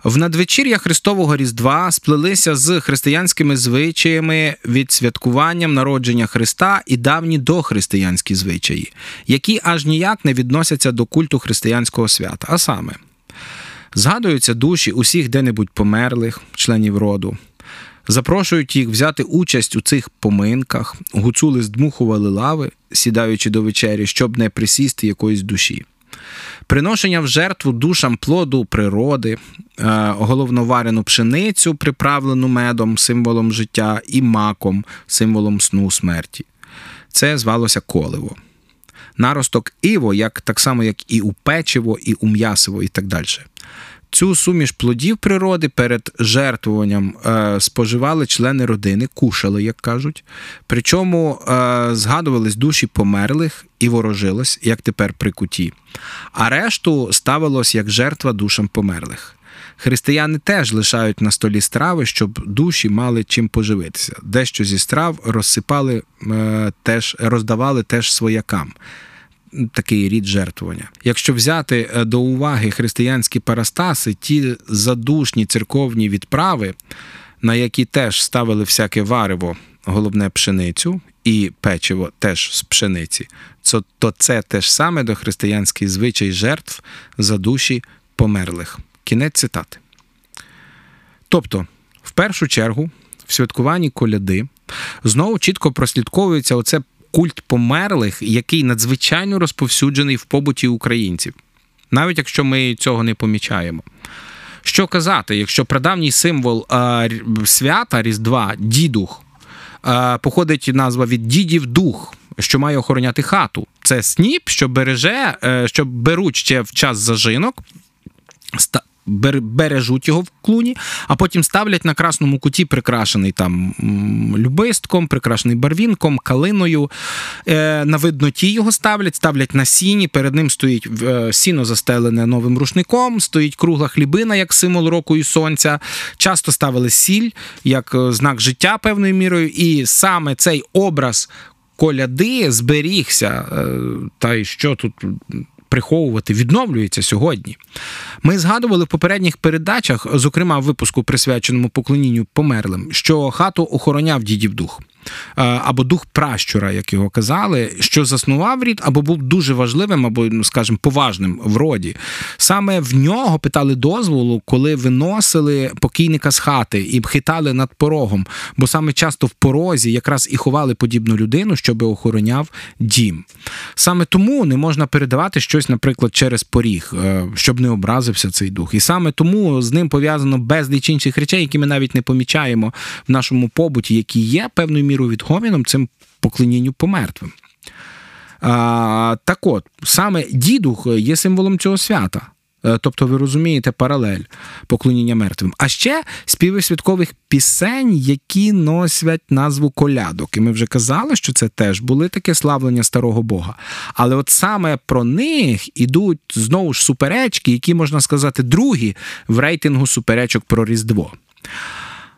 В надвечір'я Христового Різдва сплелися з християнськими звичаями від святкуванням народження Христа і давні дохристиянські звичаї, які аж ніяк не відносяться до культу християнського свята. А саме, згадуються душі усіх де-небудь померлих, членів роду. Запрошують їх взяти участь у цих поминках, гуцули здмухували лави, сідаючи до вечері, щоб не присісти якоїсь душі. Приношення в жертву душам плоду природи, е, головноварену пшеницю, приправлену медом, символом життя, і маком, символом сну смерті. Це звалося коливо. Наросток іво, як, так само, як і у печиво, і у м'ясиво, і так далі. Цю суміш плодів природи перед жертвуванням е, споживали члени родини, кушали, як кажуть. Причому е, згадувались душі померлих і ворожилось, як тепер при куті. А решту ставилось як жертва душам померлих. Християни теж лишають на столі страви, щоб душі мали чим поживитися. Дещо зі страв розсипали е, теж, роздавали теж своякам такий рід жертвування. Якщо взяти е, до уваги християнські парастаси, ті задушні церковні відправи, на які теж ставили всяке варево, головне пшеницю, і печиво теж з пшениці, то, це те ж саме дохристиянський звичай жертв за душі померлих. Кінець цитати. Тобто, в першу чергу, в святкуванні коляди знову чітко прослідковується оце культ померлих, який надзвичайно розповсюджений в побуті українців, навіть якщо ми цього не помічаємо. Що казати, якщо прадавній символ рі- свята Різдва дідух а, походить назва від дідів дух, що має охороняти хату. Це сніп, що береже, е, що беруть ще в час зажинок, бережуть його в клуні, а потім ставлять на красному куті, прикрашений там любистком, прикрашений барвінком, калиною. Е, на видноті його ставлять, ставлять на сіні. Перед ним стоїть е, сіно застелене новим рушником, стоїть кругла хлібина як символ року і сонця. Часто ставили сіль як е, знак життя певною мірою. І саме цей образ коляди зберігся. Та й що тут приховувати, відновлюється сьогодні. Ми згадували в попередніх передачах, зокрема в випуску, присвяченому поклонінню померлим, що хату охороняв дідів дух. Е, Або дух пращура, як його казали, що заснував рід, або був дуже важливим, або, ну, скажімо, поважним в роді. Саме в нього питали дозволу, коли виносили покійника з хати і хитали над порогом, бо саме часто в порозі якраз і ховали подібну людину, щоб охороняв дім. Саме тому не можна передавати щось, наприклад, через поріг, е, щоб не образився цей дух. І саме тому з ним пов'язано безліч інших речей, які ми навіть не помічаємо в нашому побуті, які є певною мірою відгоміном цим поклонінню помертвим. А, так от, саме дідух є символом цього свята. Е, Тобто, ви розумієте паралель поклоніння мертвим. А ще співи святкових пісень, які носять назву колядок. І ми вже казали, що це теж були таке славлення старого Бога. Але от саме про них ідуть знову ж суперечки, які можна сказати другі в рейтингу суперечок про Різдво.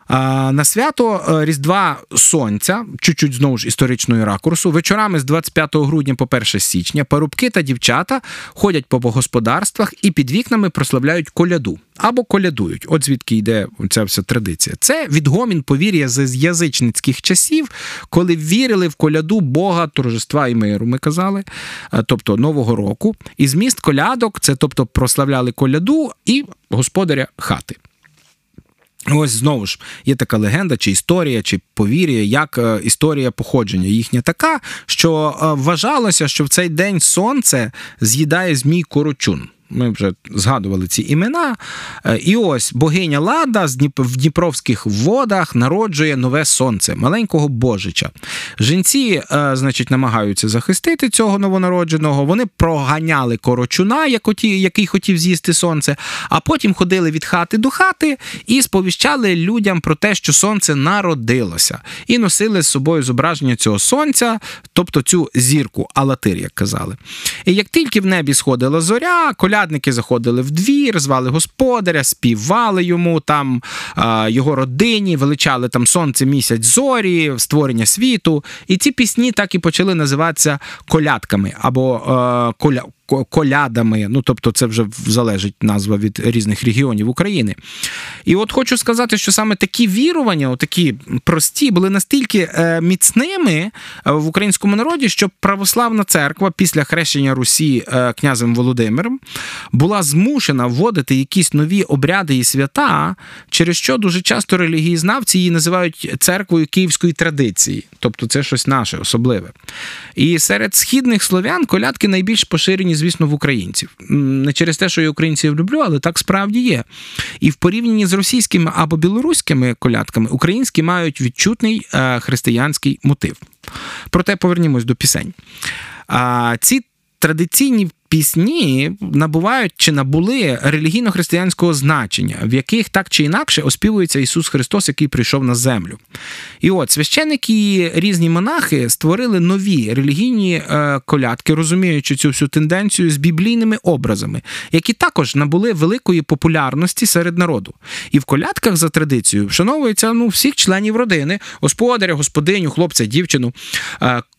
На свято е, Різдва Сонця, чуть-чуть знову ж історичної ракурсу, вечорами з 25 грудня по 1 січня парубки та дівчата ходять по господарствах і під вікнами прославляють коляду або колядують. От звідки йде ця вся традиція. Це відгомін повір'я з язичницьких часів, коли вірили в коляду Бога, торжества і миру, ми казали, е, тобто Нового року. І зміст колядок це тобто прославляли коляду і господаря хати. Ось знову ж є така легенда, чи історія, чи повір'я, як е, історія походження їхня така, що е, вважалося, що в цей день сонце з'їдає змій корочун. Ми вже згадували ці імена. Е, І ось богиня Лада в Дніпровських водах народжує нове сонце, маленького божича. Жінці, е, значить, намагаються захистити цього новонародженого. Вони проганяли корочуна, який хотів з'їсти сонце, а потім ходили від хати до хати і сповіщали людям про те, що сонце народилося, і носили з собою зображення цього сонця, тобто цю зірку, алатир, як казали. І як тільки в небі сходила зоря, колядники заходили в двір, звали господаря, співали йому там його родині, величали там сонце, місяць, зорі, створення світу. І ці пісні так і почали називатися колядками або е, Колядами, ну тобто це вже залежить назва від різних регіонів України. І от хочу сказати, що саме такі вірування, такі прості, були настільки е, міцними е, в українському народі, що православна церква після хрещення Русі е, князем Володимиром була змушена вводити якісь нові обряди і свята, через що дуже часто релігієзнавці її називають церквою київської традиції, тобто це щось наше особливе. І серед східних слов'ян колядки найбільш поширені, звісно, в українців. Не через те, що я українців люблю, але так справді є. І в порівнянні з російськими або білоруськими колядками українські мають відчутний е, християнський мотив. Проте повернімось до пісень. Ці традиційні пісні набувають чи набули релігійно-християнського значення, в яких так чи інакше оспівується Ісус Христос, який прийшов на землю. І от священники і різні монахи створили нові релігійні е, колядки, розуміючи цю всю тенденцію з біблійними образами, які також набули великої популярності серед народу. І в колядках за традицією вшановується ну, всіх членів родини, господаря, господиню, хлопця, дівчину.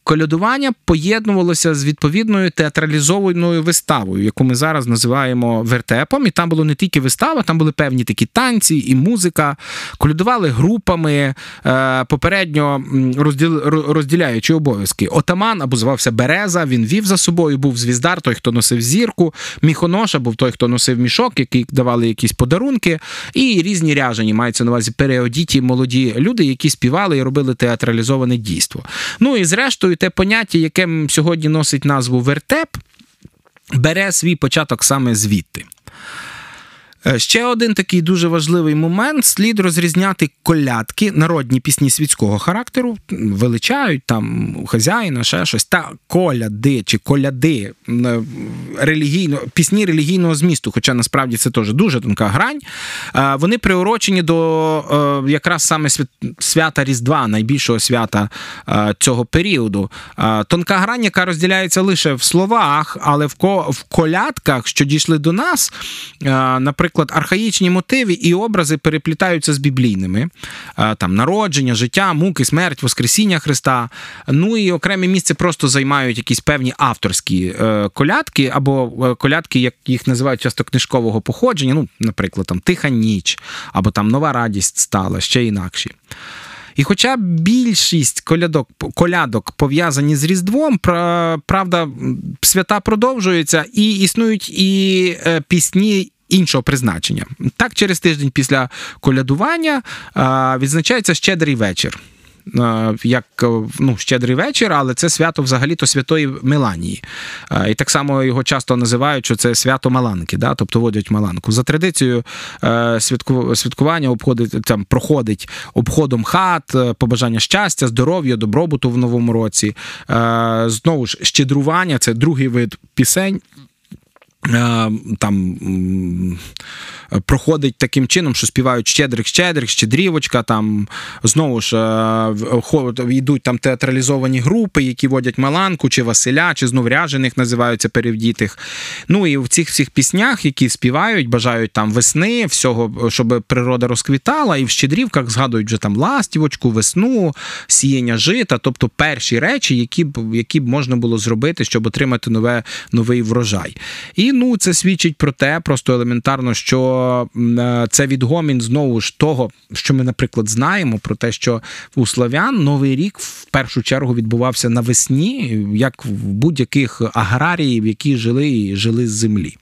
Колядування поєднувалося з відповідною театралізованою виставою, яку ми зараз називаємо вертепом. І там було не тільки вистава, там були певні такі танці і музика. Колядували групами, е, попередньо розділ, розділяючи обов'язки. Отаман або звався Береза, він вів за собою, був звіздар, той, хто носив зірку, міхоноша був той, хто носив мішок, який давали якісь подарунки, і різні ряжені, мається на увазі переодіті молоді люди, які співали і робили театралізоване дійство. Ну і зрештою, те поняття, яке сьогодні носить назву вертеп, бере свій початок саме звідти. Е, Ще один такий дуже важливий момент: слід розрізняти колядки, народні пісні світського характеру, величають там хазяїна, ще щось, та коляди чи коляди е, релігійно, пісні релігійного змісту, хоча насправді це теж дуже тонка грань. Е, Вони приурочені до якраз саме свята Різдва, найбільшого свята цього періоду. Тонка грань, яка розділяється лише в словах, але в, колядках, що дійшли до нас, е, наприклад, архаїчні мотиви і образи переплітаються з біблійними. Там народження, життя, муки, смерть, Воскресіння Христа. Ну і окреме місце просто займають якісь певні авторські е, колядки, або е, колядки, як їх називають часто книжкового походження. Ну, наприклад, там Тиха ніч, або там Нова радість стала, ще інакші. І хоча більшість колядок, колядок пов'язані з Різдвом, правда, свята продовжуються і існують і е, пісні. Іншого призначення. Так, через тиждень після колядування відзначається щедрий вечір. Як е, ну, щедрий вечір, але це свято взагалі-то святої Меланії. І так само його часто називають, що це свято Маланки, да? тобто водять Маланку. За традицією е, святку- святкування обходить, там, проходить обходом хат, е, побажання щастя, здоров'я, добробуту в новому році. Знову ж, щедрування це другий вид пісень. Е, Там проходить таким чином, що співають щедрик, щедрик, щедрівочка. Там знову ж е, йдуть там театралізовані групи, які водять Маланку, чи Василя, чи знов ряжених називаються перевдітих. Ну і в цих всіх піснях, які співають, бажають там весни, всього, щоб природа розквітала, і в щедрівках згадують вже там ластівочку, весну, сіяння жита, тобто перші речі, які б які б можна було зробити, щоб отримати нове, новий врожай. І ну це свідчить про те, просто елементарно, що е, це відгомін знову ж того, що ми, наприклад, знаємо про те, що у славян новий рік в першу чергу відбувався навесні, як в будь-яких аграріїв, які жили і жили з землі.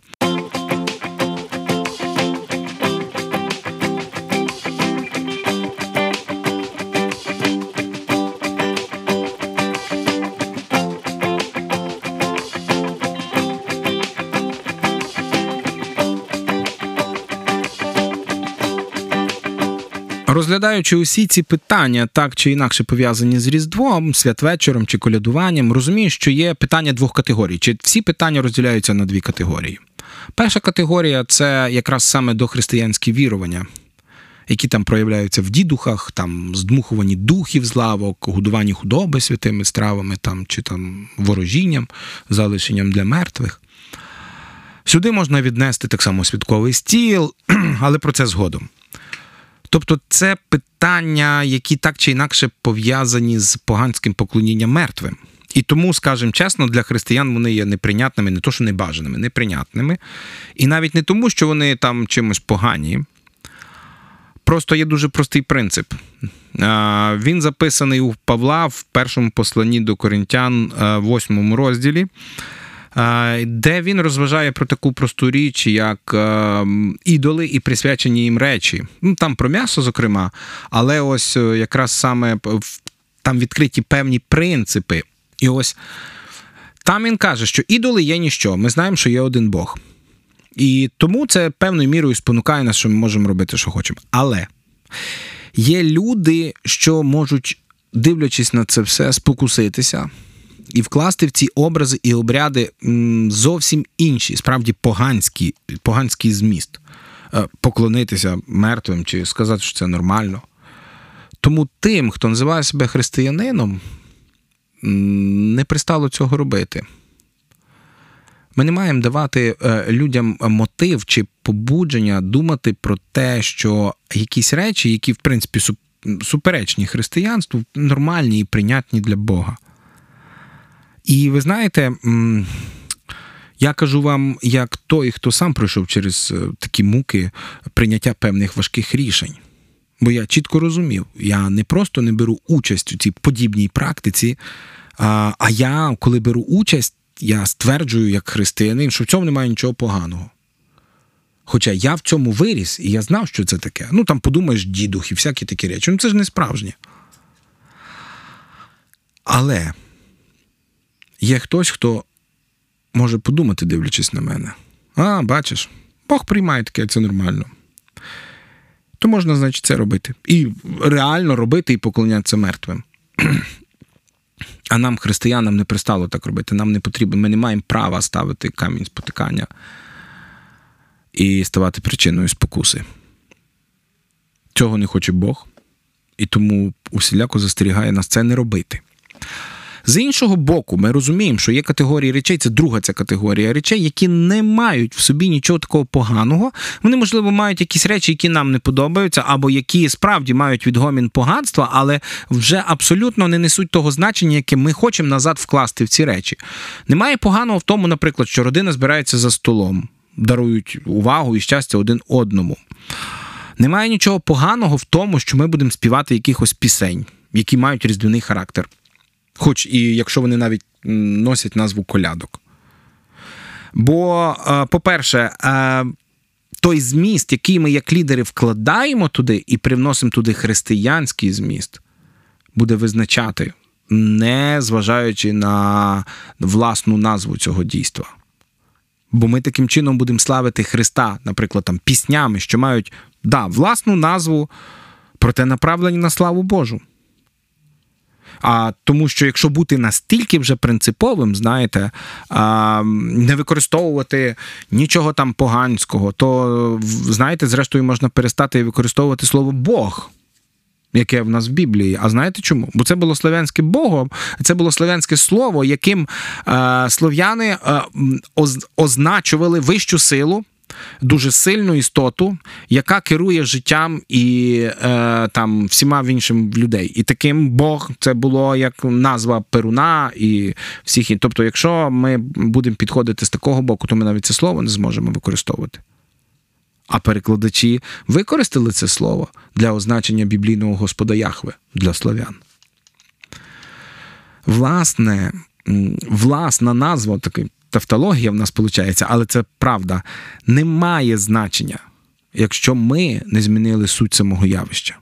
Розглядаючи усі ці питання, так чи інакше пов'язані з Різдвом, святвечором чи колядуванням, розумію, що є питання двох категорій. Чи всі питання розділяються на дві категорії? Перша категорія це якраз саме дохристиянські вірування, які там проявляються в дідухах, там здмухувані духів з лавок, годуванні худоби святими стравами, там, чи там ворожінням, залишенням для мертвих. Сюди можна віднести так само святковий стіл, але про це згодом. Тобто це питання, які так чи інакше пов'язані з поганським поклонінням мертвим. І тому, скажімо чесно, для християн вони є неприйнятними, не то, що небажаними, неприйнятними. І навіть не тому, що вони там чимось погані. Просто є дуже простий принцип. Він записаний у Павла в першому посланні до Коринтян, восьмому розділі. Де він розважає про таку просту річ, як е, ідоли і присвячені їм речі. Ну там про м'ясо, зокрема, але ось е, якраз саме там відкриті певні принципи. І ось там він каже, що ідоли є ніщо. Ми знаємо, що є один Бог. І тому це певною мірою спонукає нас, що ми можемо робити, що хочемо. Але є люди, що можуть, дивлячись на це все, спокуситися і вкласти в ці образи і обряди зовсім інші, справді поганські, поганський зміст. Е, Поклонитися мертвим чи сказати, що це нормально. Тому тим, хто називає себе християнином, не пристало цього робити. Ми не маємо давати е, людям мотив чи побудження думати про те, що якісь речі, які, в принципі, суперечні християнству, нормальні і прийнятні для Бога. І ви знаєте, я кажу вам, як той, хто сам пройшов через е, такі муки прийняття певних важких рішень. Бо я чітко розумів, я не просто не беру участь у цій подібній практиці, а, а я, коли беру участь, я стверджую як християнин, що в цьому немає нічого поганого. Хоча я в цьому виріс, і я знав, що це таке. Ну там подумаєш, дідух і всякі такі речі. Ну це ж не справжнє. Але є хтось, хто може подумати, дивлячись на мене. А, бачиш, Бог приймає таке, це нормально. То можна, значить, це робити. І реально робити і поклонятися мертвим. А нам, християнам, не пристало так робити. Нам не потрібно, ми не маємо права ставити камінь спотикання і ставати причиною спокуси. Цього не хоче Бог, і тому усіляко застерігає нас це не робити. З іншого боку, ми розуміємо, що є категорії речей, це друга ця категорія речей, які не мають в собі нічого такого поганого. Вони, можливо, мають якісь речі, які нам не подобаються, або які справді мають відгомін поганства, але вже абсолютно не несуть того значення, яке ми хочемо назад вкласти в ці речі. Немає поганого в тому, наприклад, що родина збирається за столом, дарують увагу і щастя один одному. Немає нічого поганого в тому, що ми будемо співати якихось пісень, які мають різдвяний характер. Хоч і якщо вони навіть носять назву колядок. Бо, е, по-перше, е, той зміст, який ми як лідери вкладаємо туди і привносимо туди християнський зміст, буде визначати, не зважаючи на власну назву цього дійства. Бо ми таким чином будемо славити Христа, наприклад, там, піснями, що мають да, власну назву, проте направлені на славу Божу. А тому, що якщо бути настільки вже принциповим, знаєте, а, не використовувати нічого там поганського, то знаєте, зрештою можна перестати використовувати слово Бог. Яке в нас в Біблії. А знаєте чому? Бо це було слов'янське Богом, це було слов'янське слово, яким е, слов'яни е, оз, означували вищу силу, дуже сильну істоту, яка керує життям і е, там всіма іншим людей. І таким Бог це було як назва Перуна і всіх. Тобто, якщо ми будемо підходити з такого боку, то ми навіть це слово не зможемо використовувати. А перекладачі використали це слово для означення біблійного Господа Яхве для слов'ян. Власне, власна назва, така тавтологія в нас виходить, але це правда, не має значення, якщо ми не змінили суть самого явища.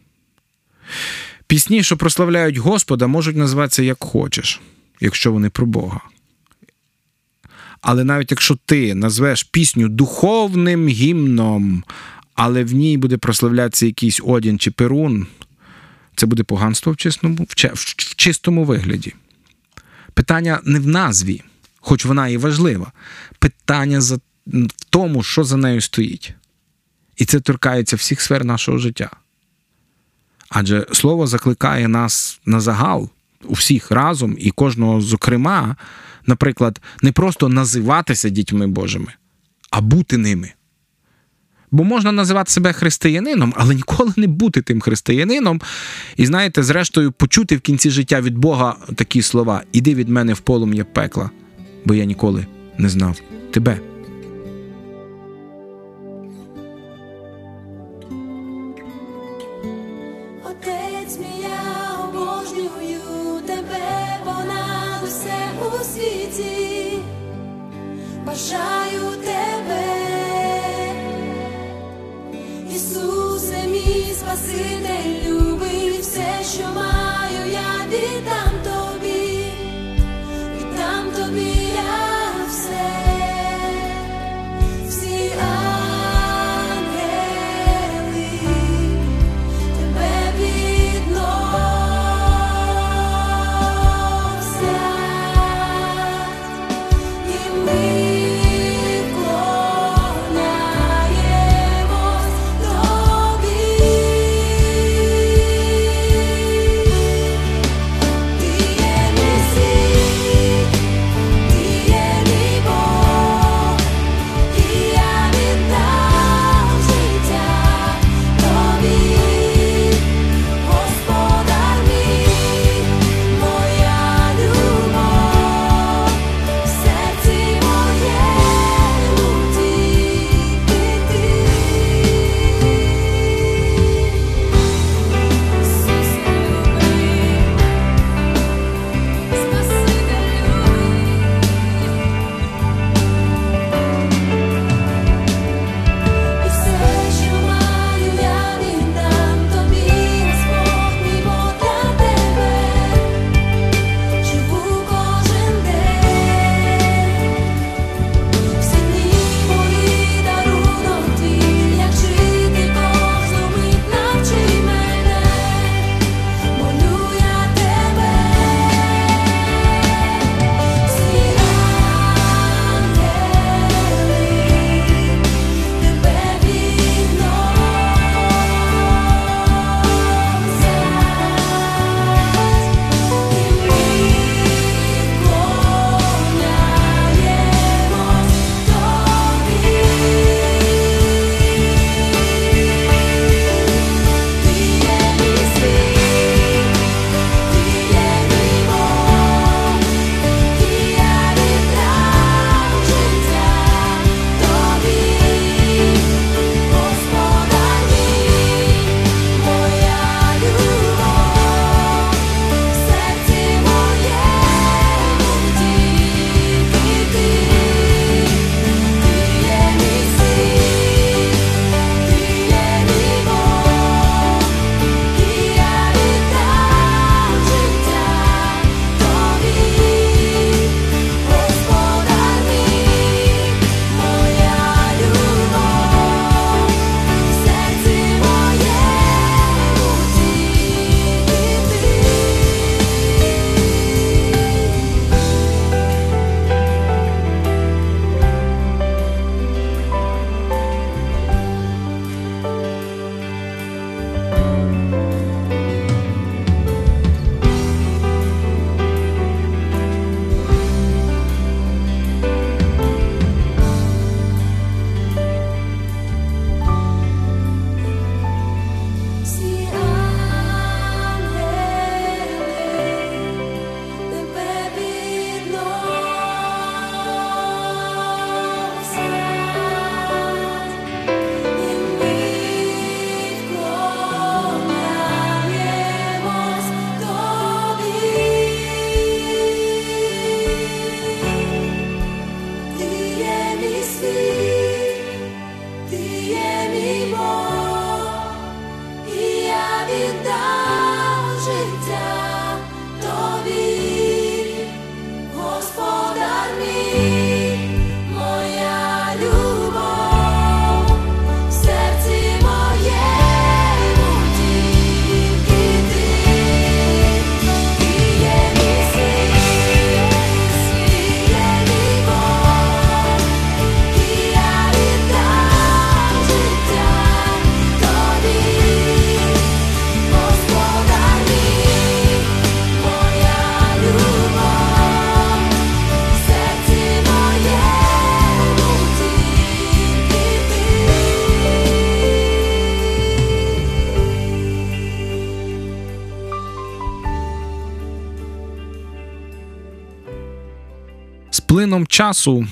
Пісні, що прославляють Господа, можуть називатися як хочеш, якщо вони про Бога. Але навіть якщо ти назвеш пісню духовним гімном, але в ній буде прославлятися якийсь одін чи перун, це буде поганство в чистому, в, чистому вигляді. Питання не в назві, хоч вона і важлива. Питання за, в тому, що за нею стоїть. І це торкається всіх сфер нашого життя. Адже слово закликає нас на загал, у всіх разом і кожного зокрема, наприклад, не просто називатися дітьми Божими, а бути ними. Бо можна називати себе християнином, але ніколи не бути тим християнином. І знаєте, зрештою, почути в кінці життя від Бога такі слова: Іди від мене в полум'я пекла, бо я ніколи не знав тебе. Отець я обожнюю тебе понад усе у світі, бажаю тебе, Ісусе, мій Спаситель, любий, все, що маю, плином часу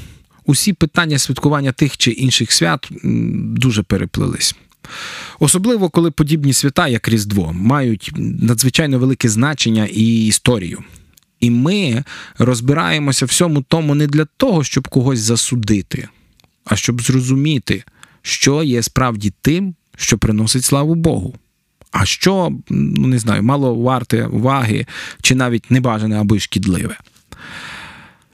усі питання святкування тих чи інших свят дуже переплились. Особливо, коли подібні свята, як Різдво, мають надзвичайно велике значення і історію. І ми розбираємося всьому тому не для того, щоб когось засудити, а щоб зрозуміти, що є справді тим, що приносить славу Богу. А що, ну не знаю, мало варте уваги чи навіть небажане або й шкідливе.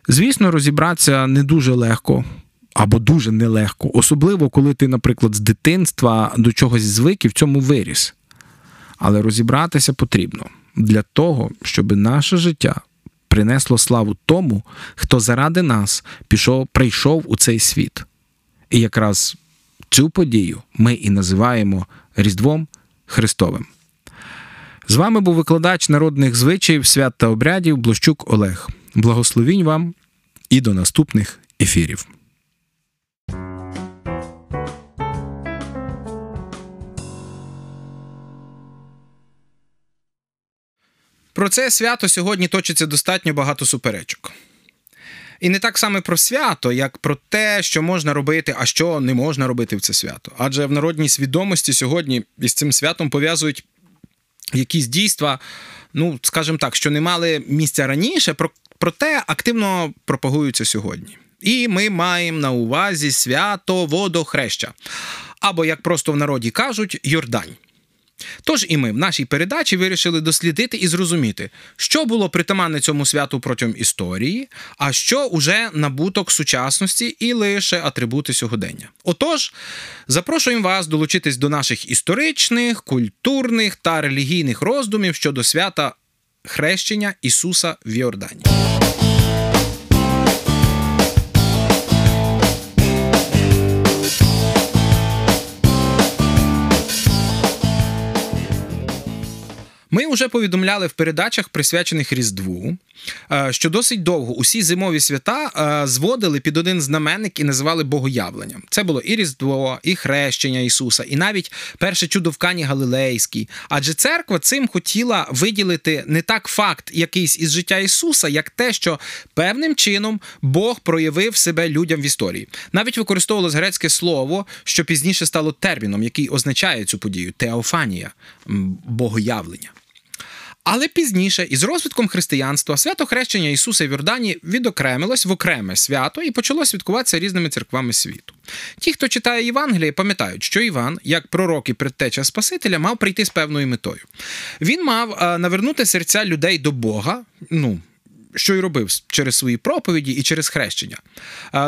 Звісно, розібратися не дуже легко або дуже нелегко, особливо коли ти, наприклад, з дитинства до чогось звик і в цьому виріс. Але розібратися потрібно для того, щоб наше життя принесло славу тому, хто заради нас пішов, прийшов у цей світ. І якраз цю подію ми і називаємо Різдвом Христовим. З вами був викладач народних звичаїв, свят та обрядів Блощук Олег. Благословінь вам і до наступних ефірів. Про це свято сьогодні точиться достатньо багато суперечок. І не так саме про свято, як про те, що можна робити, а що не можна робити в це свято. Адже в народній свідомості сьогодні із цим святом пов'язують якісь дійства, ну, скажімо так, що не мали місця раніше, про- проте активно пропагуються сьогодні. І ми маємо на увазі свято водохреща. Або, як просто в народі кажуть, Йордань. Тож і ми в нашій передачі вирішили дослідити і зрозуміти, що було притаманне цьому святу протягом історії, а що уже набуток сучасності і лише атрибути сьогодення. Отож, запрошуємо вас долучитись до наших історичних, культурних та релігійних роздумів щодо свята хрещення Ісуса в Йордані. Ми вже повідомляли в передачах, присвячених Різдву, що досить довго усі зимові свята е, зводили під один знаменник і називали богоявленням. Це було і Різдво, і хрещення Ісуса, і навіть перше чудо в Кані Галилейській. Адже церква цим хотіла виділити не так факт якийсь із життя Ісуса, як те, що певним чином Бог проявив себе людям в історії. Навіть використовувалось грецьке слово, що пізніше стало терміном, який означає цю подію теофанія богоявлення. Але пізніше, із розвитком християнства, свято хрещення Ісуса в Йордані відокремилось в окреме свято і почало святкуватися різними церквами світу. Ті, хто читає Євангеліє, пам'ятають, що Іван, як пророк і предтеча Спасителя, мав прийти з певною метою. Він мав е, навернути серця людей до Бога. ну, що й робив через свої проповіді і через хрещення.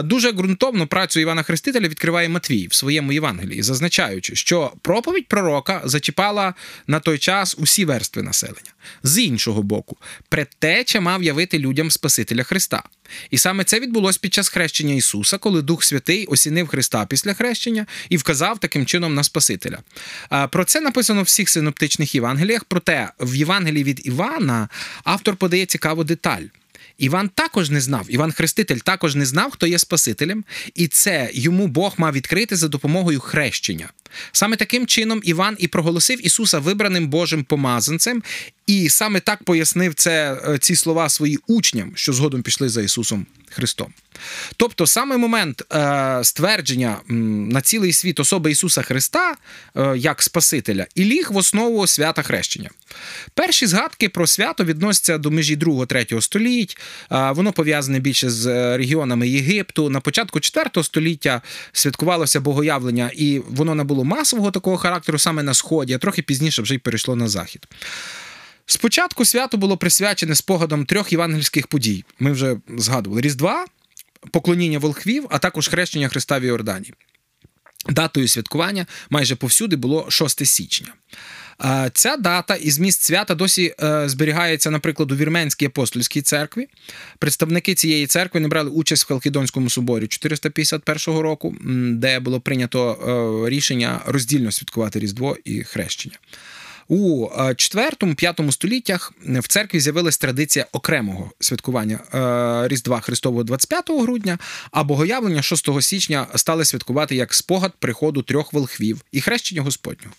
Дуже ґрунтовно працю Івана Хрестителя відкриває Матвій в своєму Євангелії, зазначаючи, що проповідь пророка зачіпала на той час усі верстви населення. З іншого боку, предтеча мав явити людям Спасителя Христа. І саме це відбулось під час хрещення Ісуса, коли Дух Святий осінив Христа після хрещення і вказав таким чином на Спасителя. Про це написано в всіх синоптичних Євангеліях. Проте в Євангелії від Івана автор подає цікаву деталь. Іван також не знав, Іван Хреститель також не знав, хто є Спасителем, і це йому Бог мав відкрити за допомогою хрещення. Саме таким чином Іван і проголосив Ісуса вибраним Божим помазанцем, і саме так пояснив це, е, ці слова своїм учням, що згодом пішли за Ісусом Христом. Тобто, саме момент е, ствердження м, на цілий світ особи Ісуса Христа е, як Спасителя і ліг в основу свята хрещення. Перші згадки про свято відносяться до межі 2-3 століть. Воно пов'язане більше з е, регіонами Єгипту. На початку 4 століття святкувалося богоявлення, і воно набуло масового такого характеру саме на сході, а трохи пізніше вже й перейшло на захід. Спочатку свято було присвячене спогадом трьох євангельських подій. Ми вже згадували: Різдва, поклоніння волхвів, а також хрещення Христа в Іордані. Датою святкування майже повсюди було 6 січня. Ця дата і зміст свята досі е, зберігається, наприклад, у Вірменській апостольській церкві. Представники цієї церкви не брали участь в Халкідонському соборі 451 року, де було прийнято е, рішення роздільно святкувати Різдво і хрещення. У 4-5 століттях в церкві з'явилась традиція окремого святкування е, Різдва Христового 25 грудня, а богоявлення 6 січня стали святкувати як спогад приходу трьох волхвів і хрещення Господнього.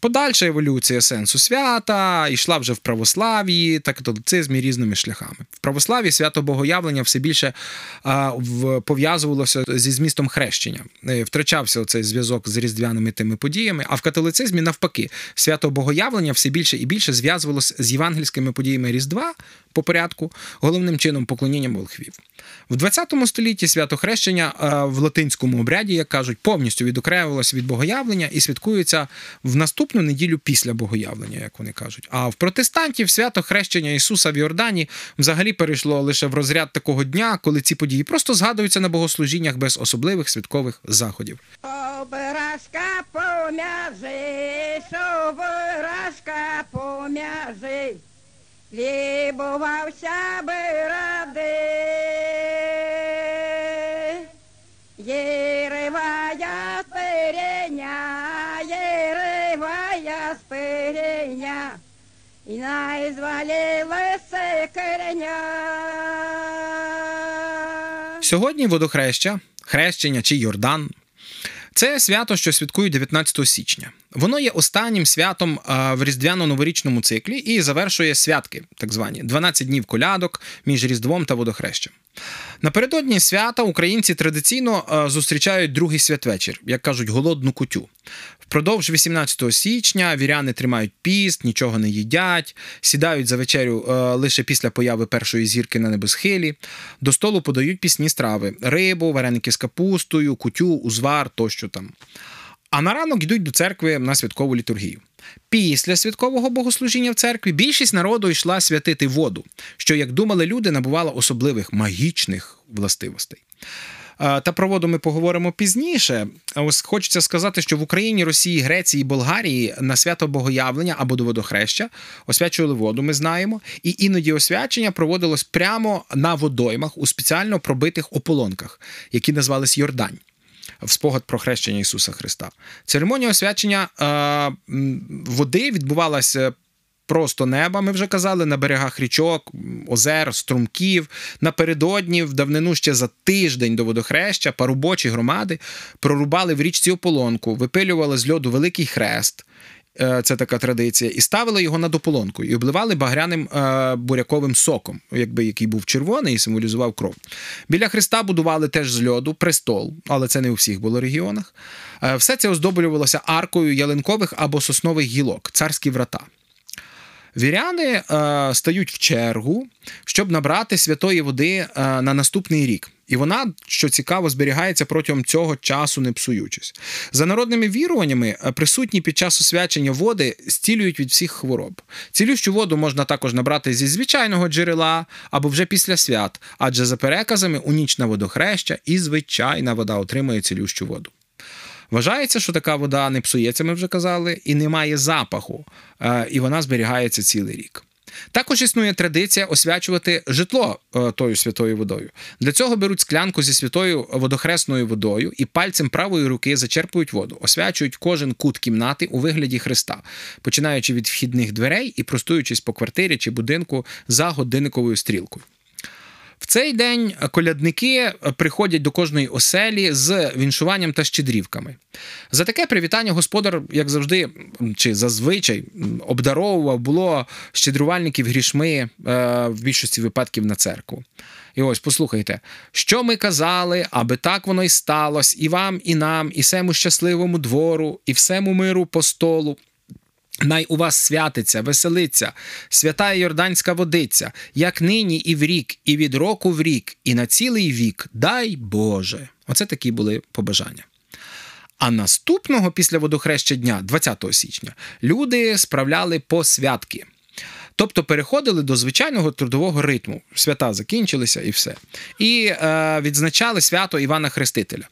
Подальша еволюція сенсу свята йшла вже в православ'ї та католицизмі різними шляхами. В православ'ї свято Богоявлення все більше а, в, пов'язувалося зі змістом хрещення, Е, втрачався цей зв'язок з різдвяними тими подіями. А в католицизмі, навпаки, свято Богоявлення все більше і більше зв'язувалося з євангельськими подіями Різдва по порядку, головним чином поклонінням волхвів. В 20 столітті свято хрещення а, в латинському обряді, як кажуть, повністю відокремилося від богоявлення і святкується в наступну неділю після богоявлення, як вони кажуть. А в протестантів свято хрещення Ісуса в Йордані взагалі перейшло лише в розряд такого дня, коли ці події просто згадуються на богослужіннях без особливих святкових заходів. Образка Лібувався би ради. Найзвалили сикреня. Сьогодні водохреща, хрещення чи Йордан. Це свято, що святкують 19 січня. Воно є останнім святом в різдвяно-новорічному циклі і завершує святки, так звані 12 днів колядок між Різдвом та водохрещем. Напередодні свята українці традиційно зустрічають другий святвечір, як кажуть, голодну кутю. Впродовж 18 січня віряни тримають піст, нічого не їдять, сідають за вечерю е, лише після появи першої зірки на небосхилі. До столу подають пісні страви: рибу, вареники з капустою, кутю, узвар тощо там. А на ранок йдуть до церкви на святкову літургію. Після святкового богослужіння в церкві більшість народу йшла святити воду, що, як думали люди, набувала особливих магічних властивостей. Та про воду ми поговоримо пізніше. Ось хочеться сказати, що в Україні, Росії, Греції, Болгарії на свято Богоявлення або до водохреща освячували воду, ми знаємо, і іноді освячення проводилось прямо на водоймах у спеціально пробитих ополонках, які назвались Йордань. В спогад про хрещення Ісуса Христа. Церемонія освячення е, води відбувалася просто неба, ми вже казали, на берегах річок, озер, струмків. Напередодні, в давнину ще за тиждень до водохреща, парубочі громади прорубали в річці ополонку, випилювали з льоду великий хрест. е, Це така традиція, і ставили його над ополонкою і обливали багряним е, буряковим соком, якби який був червоний і символізував кров. Біля Христа будували теж з льоду престол, але це не у всіх було регіонах. Е, Все це оздоблювалося аркою ялинкових або соснових гілок, царські врата. Віряни е, стають в чергу, щоб набрати святої води е, на наступний рік. І вона, що цікаво, зберігається протягом цього часу, не псуючись. За народними віруваннями, е, присутні під час освячення води стілюють від всіх хвороб. Цілющу воду можна також набрати зі звичайного джерела або вже після свят, адже за переказами у ніч на водохреща і звичайна вода отримує цілющу воду. Вважається, що така вода не псується, ми вже казали, і не має запаху, е, і вона зберігається цілий рік. Також існує традиція освячувати житло е, тою святою водою. Для цього беруть склянку зі святою водохресною водою і пальцем правої руки зачерпують воду, освячують кожен кут кімнати у вигляді Христа, починаючи від вхідних дверей і простуючись по квартирі чи будинку за годинниковою стрілкою. В цей день колядники приходять до кожної оселі з віншуванням та щедрівками. За таке привітання господар, як завжди, чи зазвичай обдаровував було щедрувальників грішми е, в більшості випадків на церкву. І ось послухайте, що ми казали, аби так воно й сталося, і вам, і нам, і всему щасливому двору, і всему миру по столу. Най у вас святиться, веселиться, свята Йорданська водиця, як нині і в рік, і від року в рік, і на цілий вік, дай Боже. Оце такі були побажання. А наступного після водохреща дня, 20 січня, люди справляли посвятки. Тобто переходили до звичайного трудового ритму. Свята закінчилися і все. І е, відзначали свято Івана Хрестителя.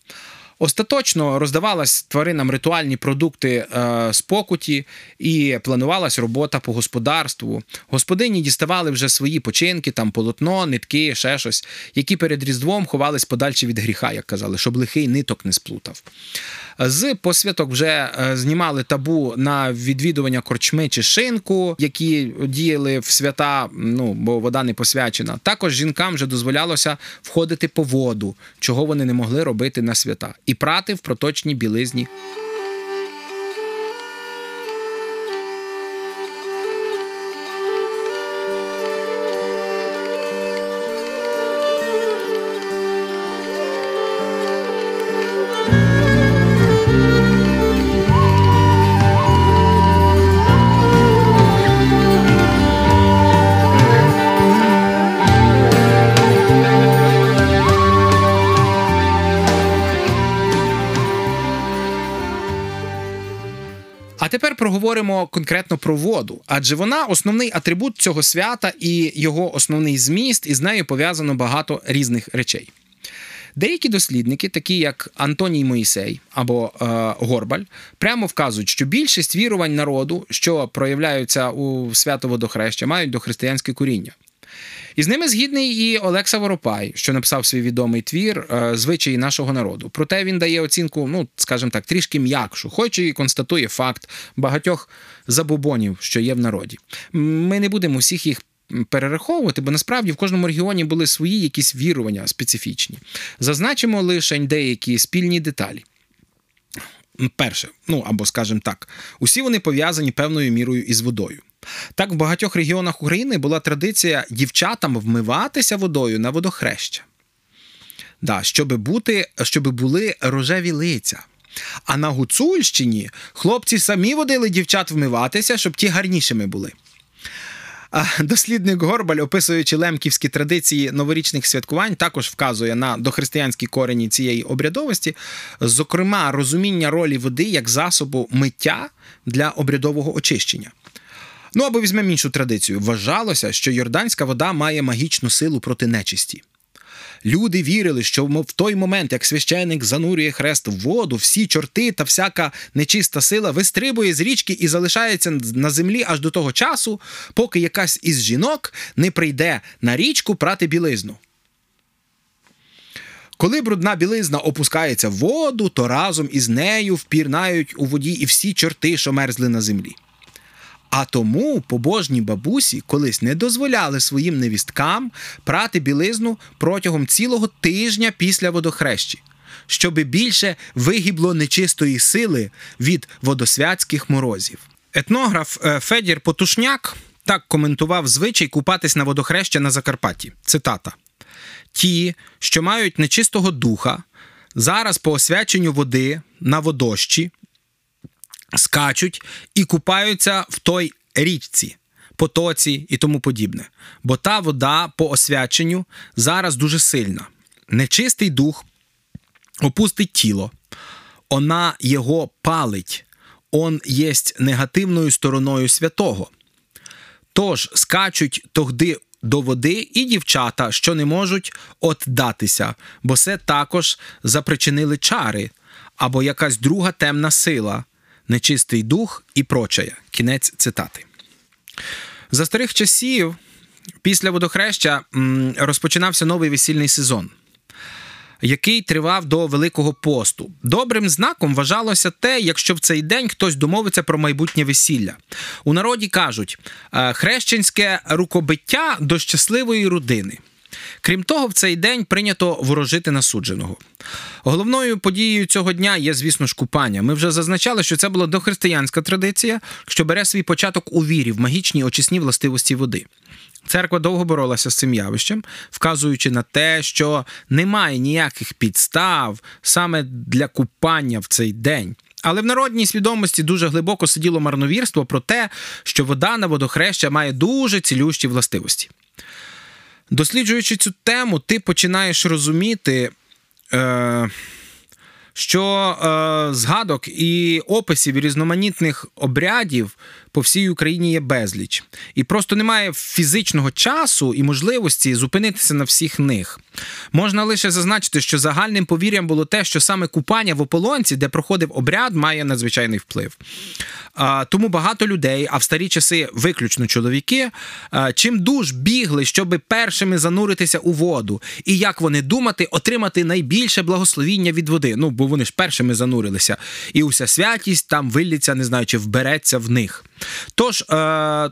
Остаточно роздавалась тваринам ритуальні продукти е, з покуті і планувалась робота по господарству. Господині діставали вже свої починки, там полотно, нитки, ще щось, які перед Різдвом ховались подальше від гріха, як казали, щоб лихий ниток не сплутав. З посвяток вже е, знімали табу на відвідування корчми чи шинку, які діяли в свята, ну бо вода не посвячена. Також жінкам вже дозволялося входити по воду, чого вони не могли робити на свята, і прати в проточній білизні. Тепер проговоримо конкретно про воду, адже вона основний атрибут цього свята і його основний зміст, і з нею пов'язано багато різних речей. Деякі дослідники, такі як Антоній Моїсей або е, Горбаль, прямо вказують, що більшість вірувань народу, що проявляються у свято водохреща, мають дохристиянське коріння. І з ними згідний і Олекса Воропай, що написав свій відомий твір е, Звичаї нашого народу. Проте він дає оцінку, ну скажімо так, трішки м'якшу, хоч і констатує факт багатьох забобонів, що є в народі. Ми не будемо всіх їх. Перераховувати, бо насправді в кожному регіоні були свої якісь вірування специфічні. Зазначимо лише деякі спільні деталі. Перше, ну або скажімо так, усі вони пов'язані певною мірою із водою. Так, в багатьох регіонах України була традиція дівчатам вмиватися водою на водохреща. Да, щоб, бути, щоб були рожеві лиця. А на Гуцульщині хлопці самі водили дівчат вмиватися, щоб ті гарнішими були. Дослідник Горбаль, описуючи лемківські традиції новорічних святкувань, також вказує на дохристиянські корені цієї обрядовості, зокрема, розуміння ролі води як засобу миття для обрядового очищення. Ну або візьмемо іншу традицію. Вважалося, що йорданська вода має магічну силу проти нечисті. Люди вірили, що в той момент, як священик занурює хрест в воду, всі чорти та всяка нечиста сила вистрибує з річки і залишається на землі аж до того часу, поки якась із жінок не прийде на річку прати білизну. Коли брудна білизна опускається в воду, то разом із нею впірнають у воді і всі чорти, що мерзли на землі. А тому побожні бабусі колись не дозволяли своїм невісткам прати білизну протягом цілого тижня після водохрещі, щоби більше вигібло нечистої сили від водосвятських морозів. Етнограф е, Федір Потушняк так коментував звичай купатись на водохреща на Закарпатті. Цитата: Ті, що мають нечистого духа, зараз по освяченню води на водощі скачуть і купаються в той річці, потоці і тому подібне. Бо та вода по освяченню зараз дуже сильна. Нечистий дух опустить тіло, вона його палить, он єсть негативною стороною святого. Тож скачуть тогди до води і дівчата, що не можуть отдатися, бо це також запричинили чари або якась друга темна сила, нечистий дух і прочає. Кінець цитати. За старих часів, після водохреща розпочинався новий весільний сезон, який тривав до Великого посту. Добрим знаком вважалося те, якщо в цей день хтось домовиться про майбутнє весілля. У народі кажуть е, хрещенське рукобиття до щасливої родини. Крім того, в цей день прийнято ворожити насудженого. Головною подією цього дня є, звісно ж, купання. Ми вже зазначали, що це була дохристиянська традиція, що бере свій початок у вірі в магічні очисні властивості води. Церква довго боролася з цим явищем, вказуючи на те, що немає ніяких підстав саме для купання в цей день. Але в народній свідомості дуже глибоко сиділо марновірство про те, що вода на водохреща має дуже цілющі властивості. Досліджуючи цю тему, ти починаєш розуміти, е, що е, згадок і описів різноманітних обрядів по всій Україні є безліч. І просто немає фізичного часу і можливості зупинитися на всіх них. Можна лише зазначити, що загальним повір'ям було те, що саме купання в ополонці, де проходив обряд, має надзвичайний вплив. А, Тому багато людей, а в старі часи виключно чоловіки, а, чим дуж бігли, щоб першими зануритися у воду. І як вони думати, отримати найбільше благословіння від води. Ну, бо вони ж першими занурилися. І уся святість там виллється, не знаю, чи вбереться в них. Тож. Е-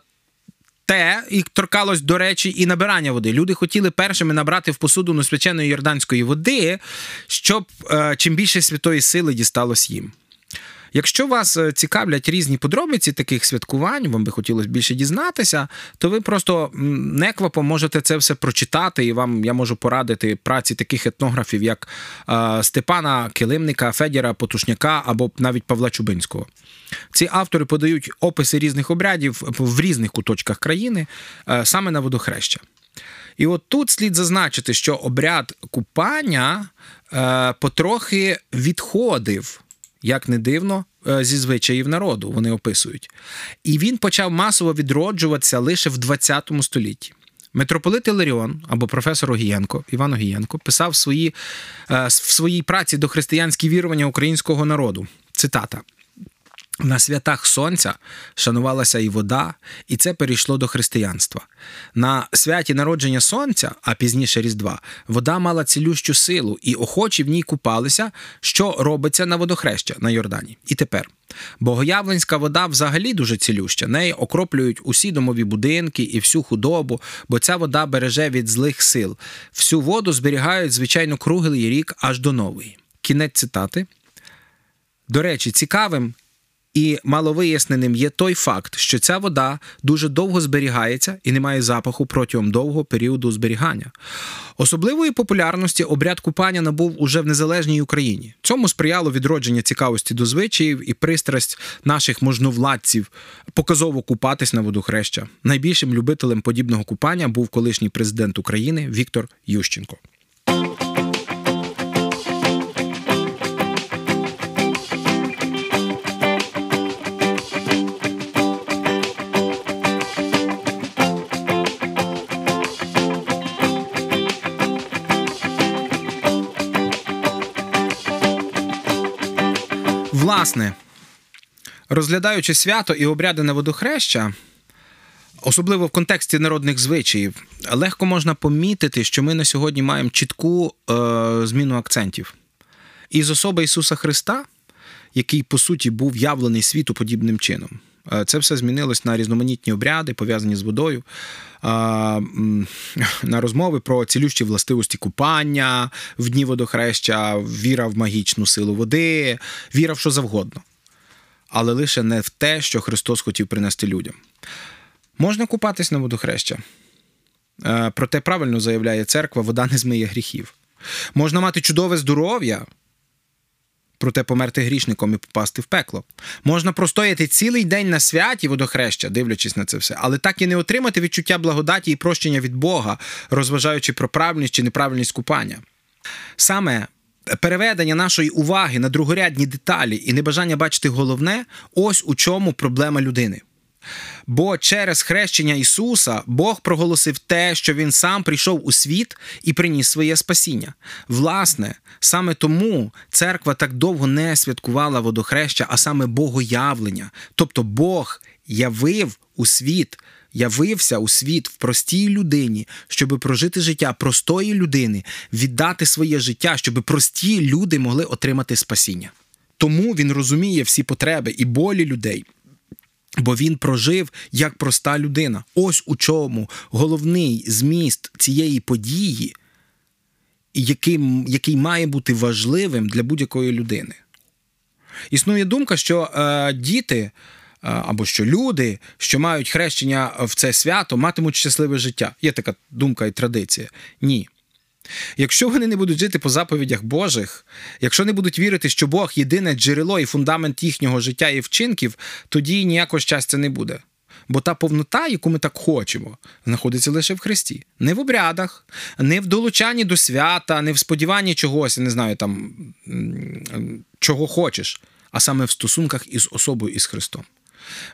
те, і торкалось, до речі, і набирання води. Люди хотіли першими набрати в посуду свяченої йорданської води, щоб е, чим більше святої сили дісталось їм. Якщо вас е, цікавлять різні подробиці таких святкувань, вам би хотілося більше дізнатися, то ви просто м, неквапом можете це все прочитати, і вам я можу порадити праці таких етнографів, як е, Степана Килимника, Федіра Потушняка або навіть Павла Чубинського. Ці автори подають описи різних обрядів в різних куточках країни е, саме на водохреща. І от тут слід зазначити, що обряд купання потрохи відходив, як не дивно, е, зі звичаїв народу, вони описують. І він почав масово відроджуватися лише в ХХ столітті. Митрополит Іларіон або професор Огієнко, Іван Огієнко, писав в, свої, е, в своїй праці до християнські вірування українського народу. Цитата. На святах сонця шанувалася і вода, і це перейшло до християнства. На святі народження сонця, а пізніше Різдва, вода мала цілющу силу, і охочі в ній купалися, що робиться на водохреща на Йордані. І тепер. Богоявленська вода взагалі дуже цілюща. Неї окроплюють усі домові будинки і всю худобу, бо ця вода береже від злих сил. Всю воду зберігають, звичайно, круглий рік аж до нової. Кінець цитати. До речі, цікавим і маловиясненим є той факт, що ця вода дуже довго зберігається і не має запаху протягом довгого періоду зберігання. Особливої популярності обряд купання набув уже в незалежній Україні. Цьому сприяло відродження цікавості до звичаїв і пристрасть наших можновладців показово купатись на водохреща. Найбільшим любителем подібного купання був колишній президент України Віктор Ющенко. Власне, розглядаючи свято і обряди на водохреща, особливо в контексті народних звичаїв, легко можна помітити, що ми на сьогодні маємо чітку е, зміну акцентів. І з особи Ісуса Христа, який по суті був явлений світу подібним чином. Е, Це все змінилось на різноманітні обряди, пов'язані з водою, на розмови про цілющі властивості купання в дні водохреща, віра в магічну силу води, віра в що завгодно. Але лише не в те, що Христос хотів принести людям. Можна купатись на водохреща. Е, Проте правильно заявляє церква, вода не змиє гріхів. Можна мати чудове здоров'я, проте померти грішником і попасти в пекло. Можна простояти цілий день на святі водохреща, дивлячись на це все, але так і не отримати відчуття благодаті і прощення від Бога, розважаючи про правильність чи неправильність купання. Саме переведення нашої уваги на другорядні деталі і небажання бачити головне ось у чому проблема людини. Бо через хрещення Ісуса Бог проголосив те, що Він сам прийшов у світ і приніс своє спасіння. Власне, саме тому церква так довго не святкувала водохреща, а саме богоявлення. Тобто Бог явив у світ, явився у світ в простій людині, щоб прожити життя простої людини, віддати своє життя, щоб прості люди могли отримати спасіння. Тому він розуміє всі потреби і болі людей. Бо він прожив як проста людина. Ось у чому головний зміст цієї події, який, який має бути важливим для будь-якої людини. Існує думка, що е, діти е, або що люди, що мають хрещення в це свято, матимуть щасливе життя. Є така думка і традиція. Ні. Якщо вони не будуть жити по заповідях Божих, якщо не будуть вірити, що Бог єдине джерело і фундамент їхнього життя і вчинків, тоді ніякого щастя не буде. Бо та повнота, яку ми так хочемо, знаходиться лише в Христі. Не в обрядах, не в долучанні до свята, не в сподіванні чогось, я не знаю, там чого хочеш, а саме в стосунках із особою із Христом.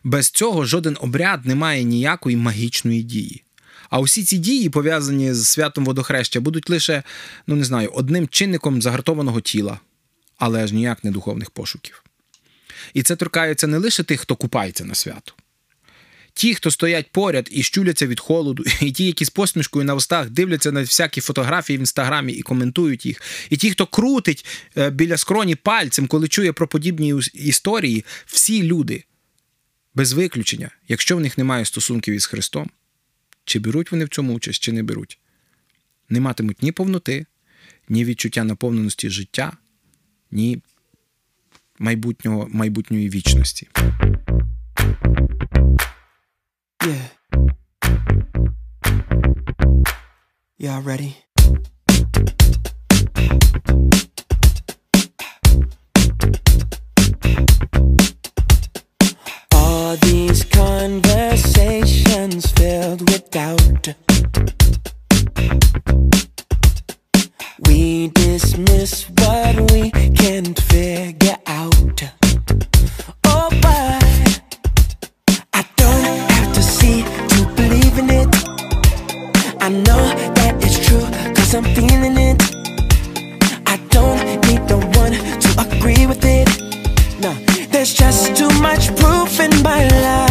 Без цього жоден обряд не має ніякої магічної дії. А усі ці дії, пов'язані з святом водохреща, будуть лише, ну не знаю, одним чинником загартованого тіла, але аж ніяк не духовних пошуків. І це торкається не лише тих, хто купається на свято. Ті, хто стоять поряд і щуляться від холоду, і ті, які з посмішкою на устах дивляться на всякі фотографії в інстаграмі і коментують їх, і ті, хто крутить е, біля скроні пальцем, коли чує про подібні історії, всі люди, без виключення, якщо в них немає стосунків із Христом, чи беруть вони в цьому участь, чи не беруть, не матимуть ні повноти, ні відчуття наповненості життя, ні майбутнього, майбутньої вічності. Yeah. Y'all ready? All these conversations filled with doubt. We dismiss what we can't figure out. Oh, but I don't have to see to believe in it. I know that it's true, cause I'm feeling it. I don't need no one to agree with it. No, there's just too much proof in my life.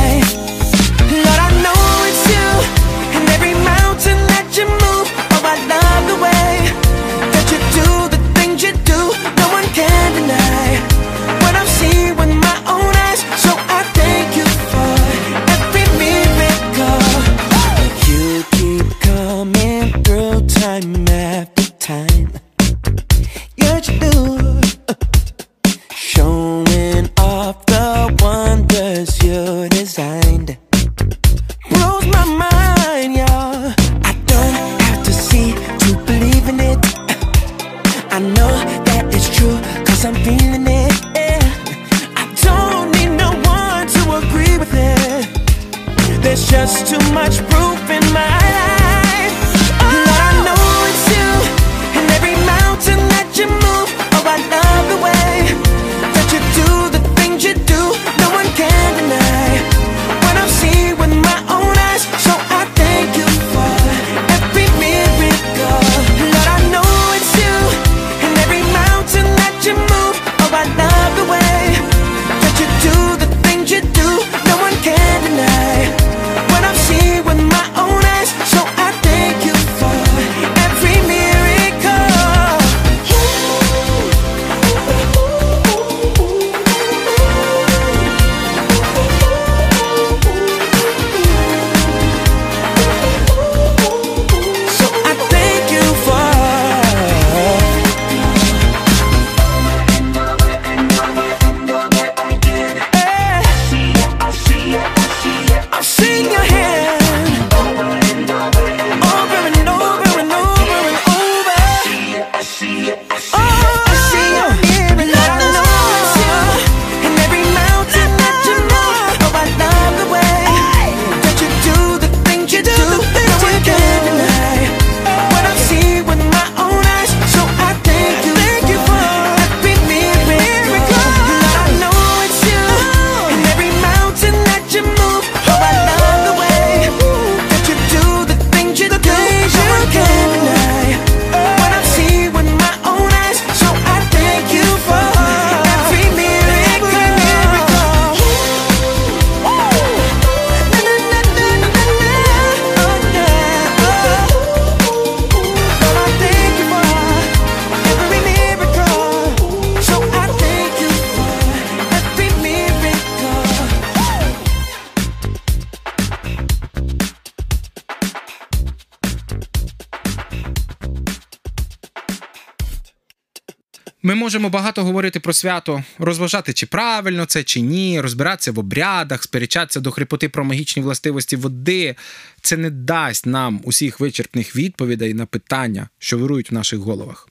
Багато говорити про свято, розважати, чи правильно це, чи ні, розбиратися в обрядах, сперечатися до хрипоти про магічні властивості води. Це не дасть нам усіх вичерпних відповідей на питання, що вирують в наших головах.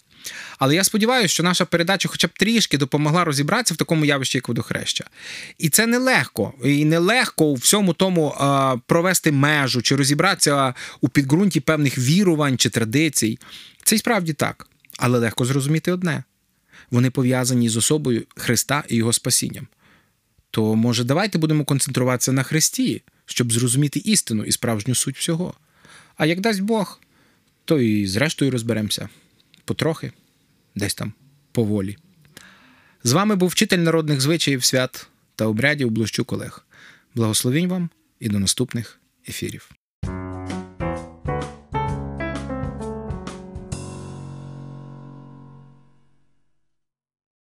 Але я сподіваюся, що наша передача хоча б трішки допомогла розібратися в такому явищі, як водохреща. І це нелегко. І нелегко у всьому тому е, провести межу чи розібратися у підґрунті певних вірувань чи традицій. Це й справді так. Але легко зрозуміти одне: вони пов'язані з особою Христа і Його спасінням. то може давайте будемо концентруватися на Христі, щоб зрозуміти істину і справжню суть всього. А як дасть Бог, то і зрештою розберемося. Потрохи, десь там, поволі. З вами був вчитель народних звичаїв, свят та обрядів Блощук Олег. Благословінь вам і до наступних ефірів.